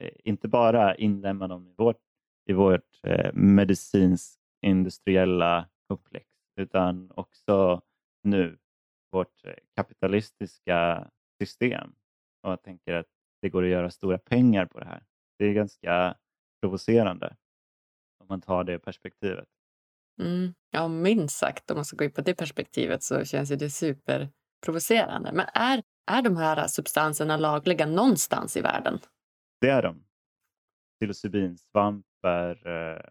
eh, inte bara inlämnar dem i vårt, i vårt eh, medicinskt industriella komplex utan också nu vårt eh, kapitalistiska system. Och jag tänker att det går att göra stora pengar på det här. Det är ganska provocerande om man tar det perspektivet. Mm. Ja, minst sagt. Om man ska gå in på det perspektivet så känns det superprovocerande. Men är, är de här substanserna lagliga någonstans i världen? Det är de. Psilocybinsvamp är eh,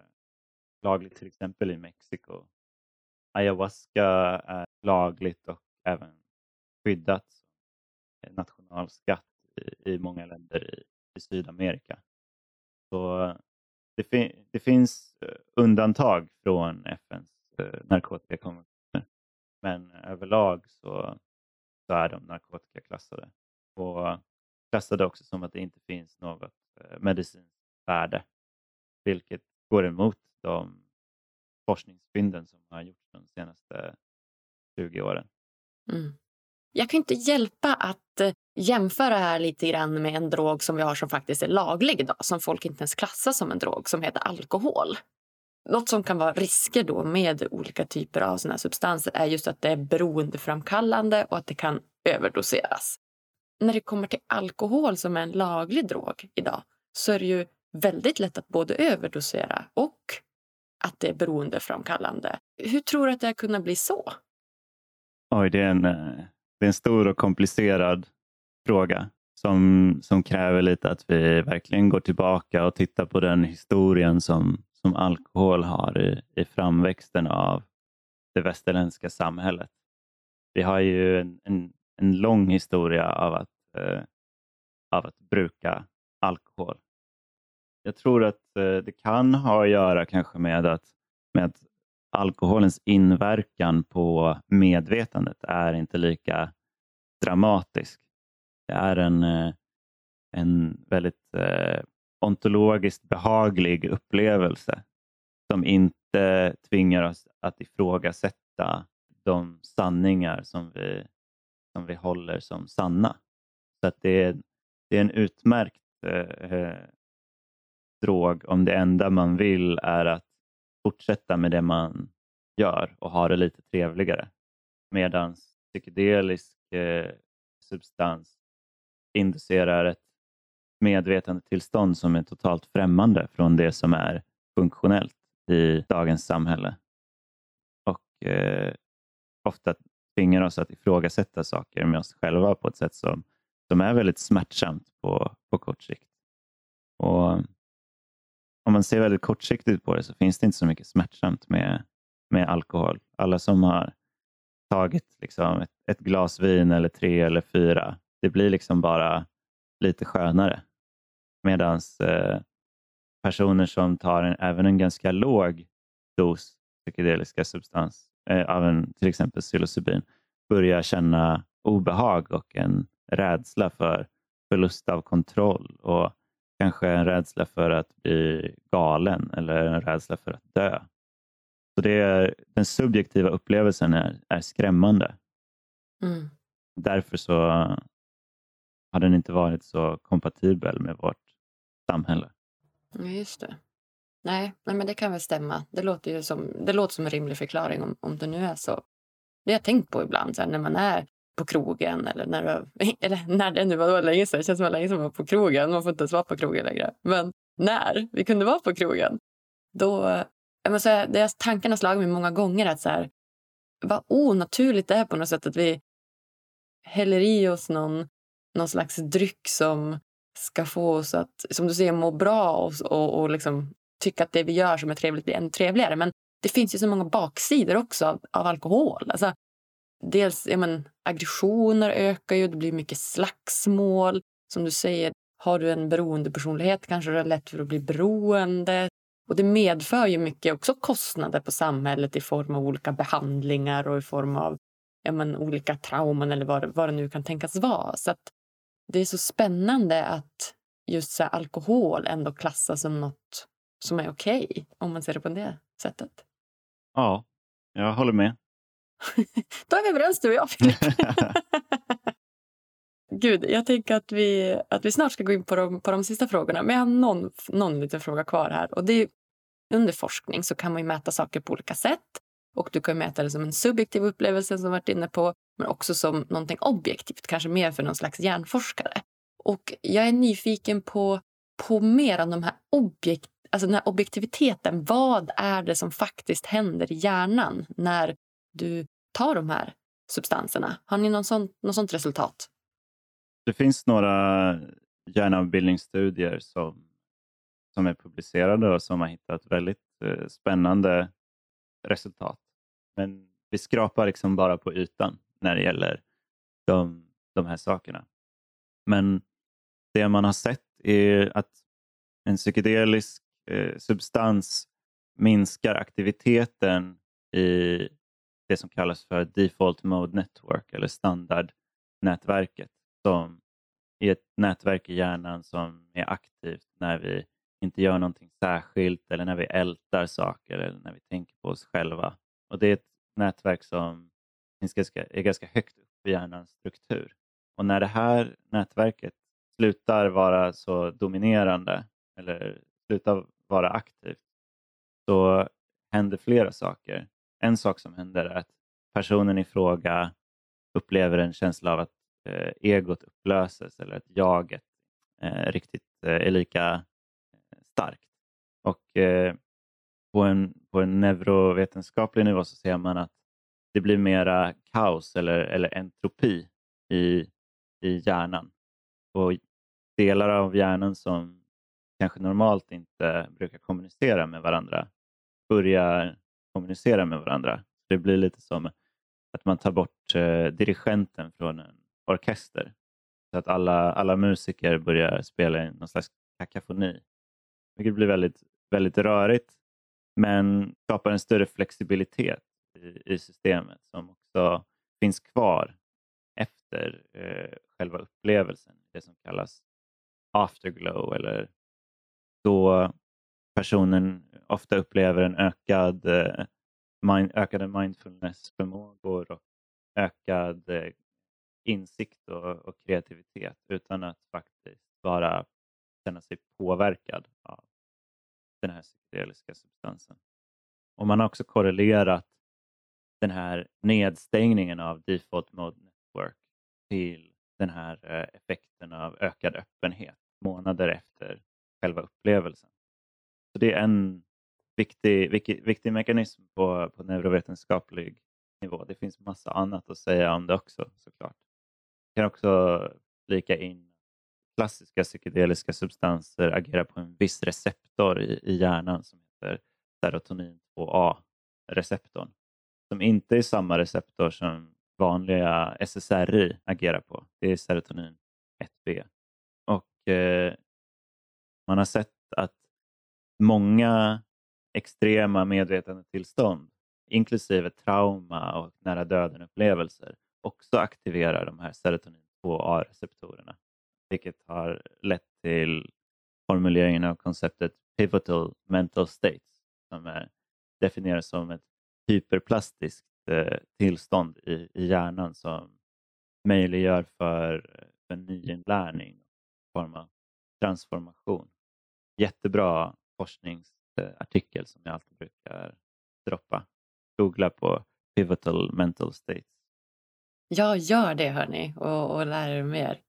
lagligt till exempel i Mexiko. Ayahuasca är lagligt och även skyddat som nationalskatt i, i många länder i, i Sydamerika. Så det, fin det, finns eh, undantag från FNs eh, narkotikakonventioner. Men överlag så, så är de narkotikaklassade. Och klassade också som att det inte finns något eh, medicinskt värde. Vilket går emot de forskningsfynden som har gjorts de senaste 20 åren. Mm. Jag kan inte hjälpa att eh, jämföra det här lite grann med en drog som vi har som faktiskt är laglig idag, som folk inte ens klassar som en drog, som heter alkohol. Något som kan vara risker då med olika typer av såna substanser är just att det är beroendeframkallande och att det kan överdoseras. När det kommer till alkohol som är en laglig drog idag så är det ju väldigt lätt att både överdosera och att det är beroendeframkallande. Hur tror du att det har kunnat bli så? Oj, det är en, eh, det är en stor och komplicerad fråga som, som kräver lite att vi verkligen går tillbaka och tittar på den historien som, som alkohol har i, i framväxten av det västerländska samhället. Vi har ju en, en, en lång historia av att, eh, av att bruka alkohol. Jag tror att eh, det kan ha att göra kanske med att, med att alkoholens inverkan på medvetandet är inte lika dramatisk. Det är en, eh, en väldigt eh, ontologiskt behaglig upplevelse som inte tvingar oss att ifrågasätta de sanningar som vi, som vi håller som sanna. Så att det, är, det är en utmärkt eh, eh drog om det enda man vill är att fortsätta med det man gör och ha det lite trevligare. Medan psykedelisk eh, substans inducerar ett medvetandetillstånd som är totalt främmande från det som är funktionellt i dagens samhälle. Och eh, ofta tvingar oss att ifrågasätta saker med oss själva på ett sätt som, som är väldigt smärtsamt på, på kort sikt. Och om man ser väldigt kortsiktigt på det så finns det inte så mycket smärtsamt med, med alkohol. Alla som har tagit liksom ett, ett glas vin eller tre eller fyra, det blir liksom bara lite skönare. Medan eh, personer som tar en, även en ganska låg dos psykedeliska substans eh, av en, till exempel psilocybin börjar känna obehag och en rädsla för förlust av kontroll och kanske en rädsla för att bli galen eller en rädsla för att dö. Så det är, Den subjektiva upplevelsen är, är skrämmande. Mm. Därför så har den inte varit så kompatibel med vårt samhälle. Just det. Nej, nej, men det kan väl stämma. Det låter ju som, det låter som en rimlig förklaring om, om det nu är så. Det har jag tänkt på ibland, så här, när man är på krogen eller när, eller när det nu var länge sedan. Det känns som länge sedan man var på krogen. Man får inte ens vara på krogen längre. Men när vi kunde vara på krogen, då... Jag måste säga, det tanken har slagit mig många gånger att så här, vad onaturligt det är på något sätt att vi häller i oss någon, någon slags dryck som ska få oss att, som du säger, må bra och, och, och liksom tycka att det vi gör som är trevligt blir ännu trevligare. Men det finns ju så många baksidor också av, av alkohol. Alltså, dels ja, men, aggressioner ökar ju, det blir mycket slagsmål. Som du säger, har du en beroendepersonlighet kanske det är lätt för att bli beroende. Och det medför ju mycket också kostnader på samhället i form av olika behandlingar och i form av ja, men, olika trauman eller vad, vad det nu kan tänkas vara. Så det är så spännande att just så här, alkohol ändå klassas som något som är okej, okay, om man ser det på det sättet. Ja, jag håller med. Då är vi överens du och jag, Filip. Gud, jag tänker att vi, att vi snart ska gå in på de, på de sista frågorna. Men jag har någon, någon liten fråga kvar här. Och det är, under forskning så kan man mäta saker på olika sätt. Och Du kan mäta det som en subjektiv upplevelse, som varit inne på men också som någonting objektivt, kanske mer för någon slags hjärnforskare. Och Jag är nyfiken på, på mer om de här objekt, alltså den här objektiviteten. Vad är det som faktiskt händer i hjärnan när du tar de här substanserna? Har ni någon sån, något sånt resultat? Det finns några hjärnavbildningsstudier som, som är publicerade och som har hittat väldigt eh, spännande resultat. Men vi skrapar liksom bara på ytan när det gäller de, de här sakerna. Men det man har sett är att en psykedelisk eh, substans minskar aktiviteten i det som kallas för Default Mode Network eller standardnätverket som är ett nätverk i hjärnan som är aktivt när vi inte gör någonting särskilt eller när vi ältar saker eller när vi tänker på oss själva. Och Det är ett nätverk som är ganska högt upp i hjärnans struktur. Och när det här nätverket slutar vara så dominerande eller slutar vara aktivt så händer flera saker. En sak som händer är att personen i fråga upplever en känsla av att eh, egot upplöses eller att jaget eh, riktigt eh, är lika eh, starkt. Och eh, på, en, på en neurovetenskaplig nivå så ser man att det blir mera kaos eller, eller entropi i, i hjärnan. Och delar av hjärnan som kanske normalt inte brukar kommunicera med varandra börjar kommunicera med varandra. Det blir lite som att man tar bort eh, dirigenten från en orkester. Så att alla, alla musiker börjar spela i någon slags kakafoni. Vilket blir väldigt, väldigt rörigt men skapar en större flexibilitet i, i systemet som också finns kvar efter eh, själva upplevelsen, det som kallas afterglow eller då personen ofta upplever en ökad eh, mind, ökade mindfulnessförmågor och ökad eh, insikt och, och, kreativitet utan att faktiskt bara känna sig påverkad av den här psykedeliska substansen. Och man har också korrelerat den här nedstängningen av default mode network till den här eh, effekten av ökad öppenhet månader efter själva upplevelsen. Så Det är en viktig, viktig, viktig mekanism på, på neurovetenskaplig nivå. Det finns massa annat att säga om det också såklart. Jag kan också flika in klassiska psykedeliska substanser agerar på en viss receptor i, i hjärnan som heter serotonin 2A-receptorn som inte är samma receptor som vanliga SSRI agerar på. Det är serotonin 1B. Och eh, Man har sett att många extrema medvetandetillstånd, inklusive trauma och nära döden-upplevelser, också aktiverar de här serotonin 2A-receptorerna, vilket har lett till formuleringen av konceptet pivotal mental states, som är, definieras som ett hyperplastiskt eh, tillstånd i, i hjärnan som möjliggör för, eh, för nyinlärning, form av transformation. Jättebra forsknings artikel som jag alltid brukar droppa. Googla på pivotal mental states. Ja, gör det hörni och, och lär er mer.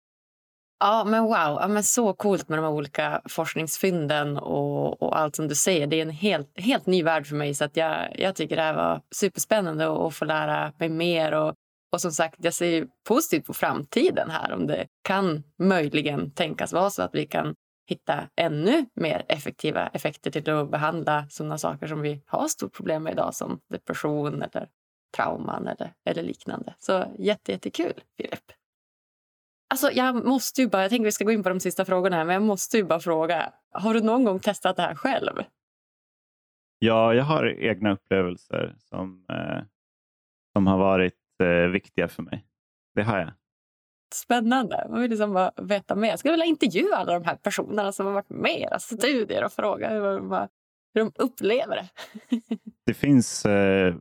Ja, men wow. Ja, men så coolt med de här olika forskningsfynden och, och allt som du säger. Det är en helt, helt ny värld för mig. Så att jag, jag tycker det här var superspännande att få lära mig mer. Och, och som sagt, jag ser positivt på framtiden här. Om det kan möjligen tänkas vara så att vi kan hitta ännu mer effektiva effekter till att behandla sådana saker som vi har stort problem med idag som depression eller trauman eller, eller liknande. Så jätte, jättekul, Filip. Alltså, jag måste ju bara, jag tänker vi ska gå in på de sista frågorna här, men jag måste ju bara fråga. Har du någon gång testat det här själv? Ja, jag har egna upplevelser som, eh, som har varit eh, viktiga för mig. Det har jag. Spännande. Man vill liksom bara veta mer. Jag skulle vilja intervjua alla de här personerna som har varit med i era studier och fråga hur de, hur de upplever det. det finns eh,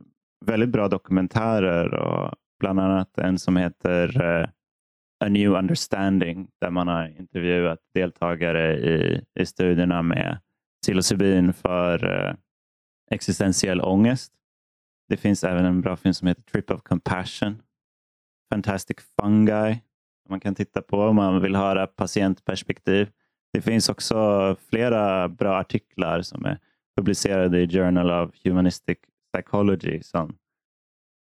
väldigt bra dokumentärer och bland annat en som heter eh, A New Understanding där man har intervjuat deltagare i, i studierna med psilocybin för eh, existentiell ångest. Det finns även en bra film som heter Trip of Compassion. Fantastic Fungi man kan titta på om man vill höra patientperspektiv. Det finns också flera bra artiklar som är publicerade i Journal of Humanistic Psychology som,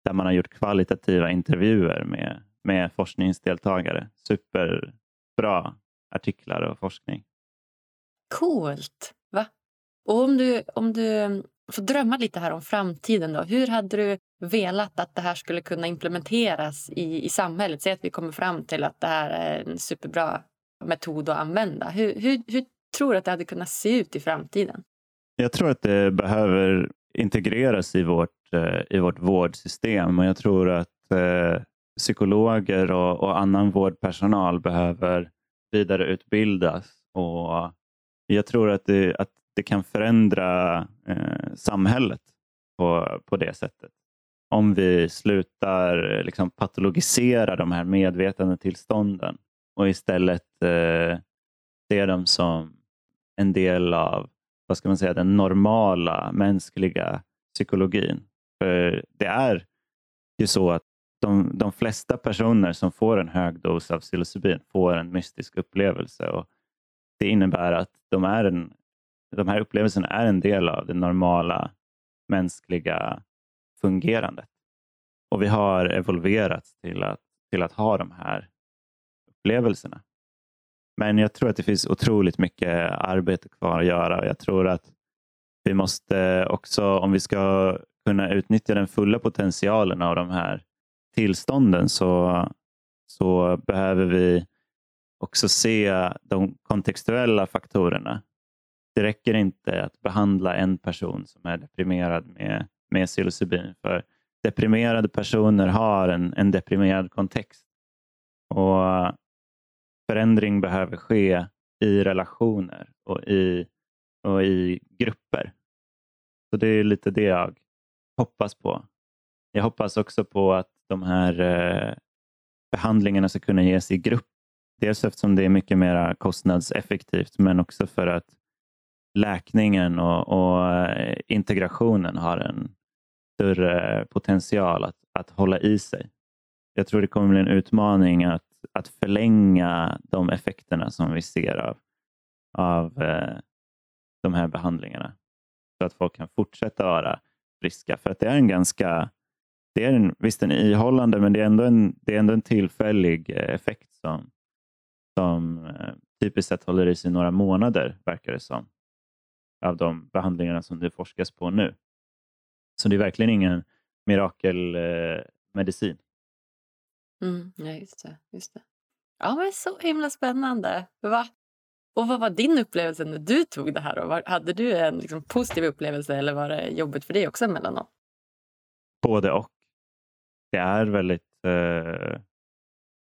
där man har gjort kvalitativa intervjuer med med forskningsdeltagare. Superbra artiklar och forskning. Coolt! Va? Och om du, om du Få drömma lite här om framtiden, då, hur hade du velat att det här skulle kunna implementeras i, i samhället? Säg att vi kommer fram till att det här är en superbra metod att använda. Hur, hur, hur tror du att det hade kunnat se ut i framtiden? Jag tror att det behöver integreras i vårt, eh, i vårt vårdsystem och jag tror att eh, psykologer och, och annan vårdpersonal behöver vidareutbildas. Och jag tror att det, att det kan förändra eh, samhället på, på det sättet. Om vi slutar eh, liksom, patologisera de här medvetandetillstånden och istället eh, ser dem som en del av vad ska man säga, den normala mänskliga psykologin. För Det är ju så att de, de flesta personer som får en hög dos av psilocybin får en mystisk upplevelse. Och det innebär att de, är en, de här upplevelserna är en del av det normala mänskliga fungerandet. Och vi har evolverats till att, till att ha de här upplevelserna. Men jag tror att det finns otroligt mycket arbete kvar att göra. och Jag tror att vi måste också, om vi ska kunna utnyttja den fulla potentialen av de här tillstånden så, så behöver vi också se de kontextuella faktorerna. Det räcker inte att behandla en person som är deprimerad med, med psilocybin. För deprimerade personer har en, en deprimerad kontext. Och förändring behöver ske i relationer och i, och i grupper. Så det är lite det jag hoppas på. Jag hoppas också på att de här eh, behandlingarna ska kunna ges i grupp. Dels eftersom det är mycket mer kostnadseffektivt men också för att läkningen och, och eh, integrationen har en större potential att, att hålla i sig. Jag tror det kommer bli en utmaning att, att förlänga de effekterna som vi ser av, av eh, de här behandlingarna. Så att folk kan fortsätta vara friska. För att det är en ganska, det är en, visst en ihållande men det är ändå en, det är ändå en tillfällig eh, effekt som, som eh, typiskt sett håller i sig några månader verkar det som. Av de behandlingarna som det forskas på nu. Så det är verkligen ingen mirakelmedicin. Mm, ja, just det, just det. Ja, men så himla spännande. Va? Och vad var din upplevelse när du tog det här? Då? Hade du en liksom, positiv upplevelse eller var det jobbigt för dig också emellanåt? Både och. Det är väldigt, eh,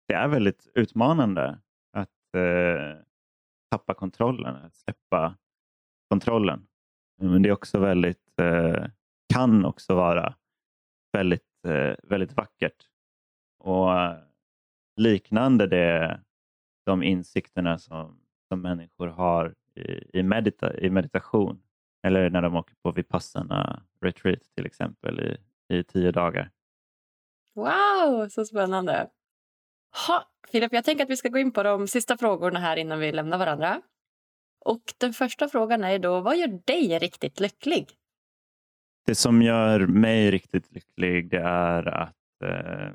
det är väldigt utmanande att eh, tappa kontrollen, att släppa kontrollen. Men det är också väldigt, eh, kan också vara väldigt, eh, väldigt vackert. Och eh, liknande det, de insikterna som, som människor har i, i, medita, i meditation eller när de åker på Vipassana retreat till exempel i, i tio dagar. Wow, så spännande! Ha, Filip, jag tänker att vi ska gå in på de sista frågorna här innan vi lämnar varandra. Och Den första frågan är då, vad gör dig riktigt lycklig? Det som gör mig riktigt lycklig det är att eh,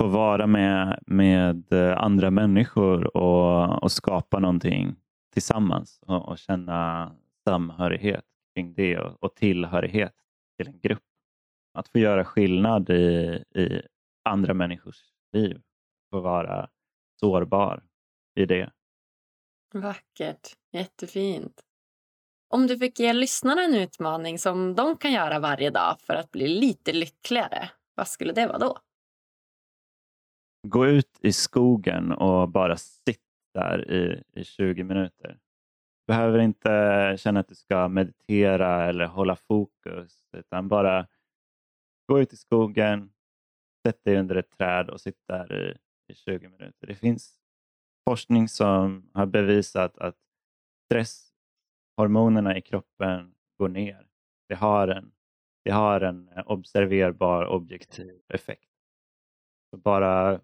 få vara med, med eh, andra människor och, och skapa någonting tillsammans och, och känna samhörighet kring det och, och, tillhörighet till en grupp. Att få göra skillnad i, i andra människors liv. Få vara sårbar i det. Vackert. Jättefint. Om du fick ge lyssnarna en utmaning som de kan göra varje dag för att bli lite lyckligare, vad skulle det vara då? Gå ut i skogen och bara sitta där i, i 20 minuter. Du behöver inte känna att du ska meditera eller hålla fokus utan bara gå ut i skogen, sätt dig under ett träd och sitta där i, i 20 minuter. Det finns forskning som har bevisat att stresshormonerna i kroppen går ner. Det har en, det har en observerbar objektiv effekt. Så bara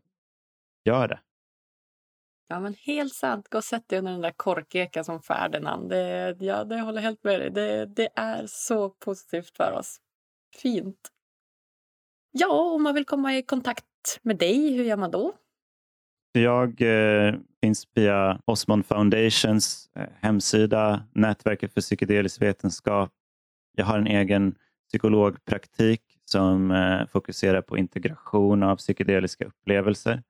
gör det. Ja, men helt sant. Gå och sätt dig under den där korkekan som Ferdinand. Det, ja, det håller helt med dig. Det, det är så positivt för oss. Fint. Ja, om man vill komma i kontakt med dig, hur gör man då? Jag eh, finns via Osmond Foundations eh, hemsida, Nätverket för psykedelisk vetenskap. Jag har en egen psykologpraktik som eh, fokuserar på integration av psykedeliska upplevelser.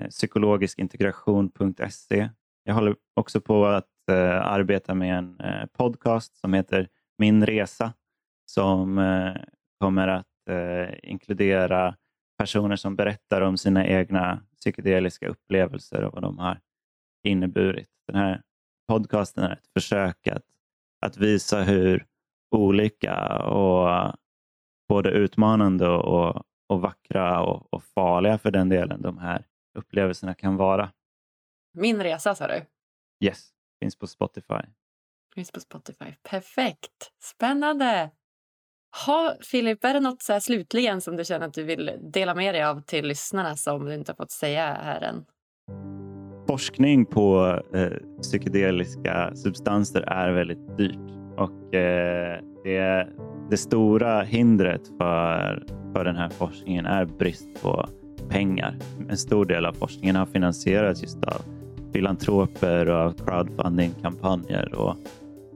Eh, Psykologiskintegration.se. Jag håller också på att arbeta med en podcast som heter Min resa som kommer att inkludera personer som berättar om sina egna psykedeliska upplevelser och vad de har inneburit. Den här podcasten är ett försök att, att visa hur olika och både utmanande och, och vackra och, och, farliga för den delen de här upplevelserna kan vara. Min resa sa du? Yes, finns på Spotify. Finns på Spotify. Perfekt! Spännande! Ha, Filip, är det något så slutligen som du känner att du vill dela med dig av till lyssnarna som du inte har fått säga här än? Forskning på eh, psykedeliska substanser är väldigt dyrt och eh, det, det stora hindret för, för den här forskningen är brist på pengar. En stor del av forskningen har finansierats just av filantroper och av crowdfunding-kampanjer. Och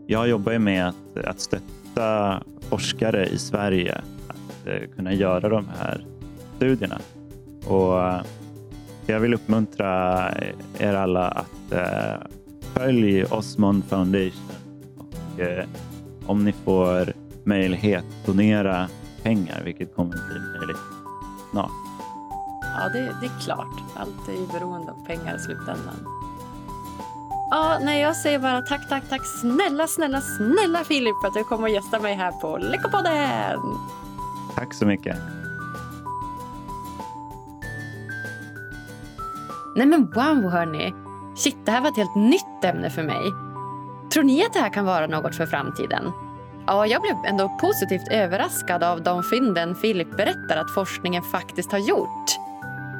jag jobbar med att, att stötta forskare i Sverige att eh, kunna göra de här studierna. Och eh, jag vill uppmuntra eh, er alla att följa Osmond Foundation. Och, om ni får möjlighet, donera pengar, vilket kommer att bli möjligt snart. ja, det, det är klart. Allt är ju beroende av pengar i slutändan. Ja, nej, jag säger bara tack, tack, tack snälla, snälla, snälla Filip för att du kom och gästade mig här på Lyckopodden. Tack så mycket. Nej men wow hörni. Shit, det här var ett helt nytt ämne för mig. Tror ni att det här kan vara något för framtiden? Ja, jag blev ändå positivt överraskad av de fynden Filip berättar att forskningen faktiskt har gjort.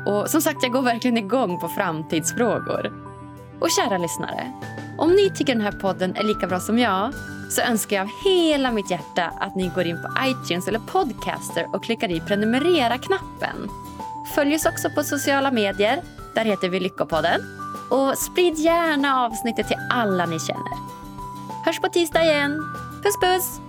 Och som sagt, jag går verkligen igång på framtidsfrågor. Och kära lyssnare, om ni tycker den här podden är lika bra som jag så önskar jag av hela mitt hjärta att ni går in på iTunes eller Podcaster och klickar i prenumerera-knappen. Följ oss också på sociala medier. Där heter vi Lyckopodden. Och sprid gärna avsnittet till alla ni känner. Hörs på tisdag igen. Puss puss!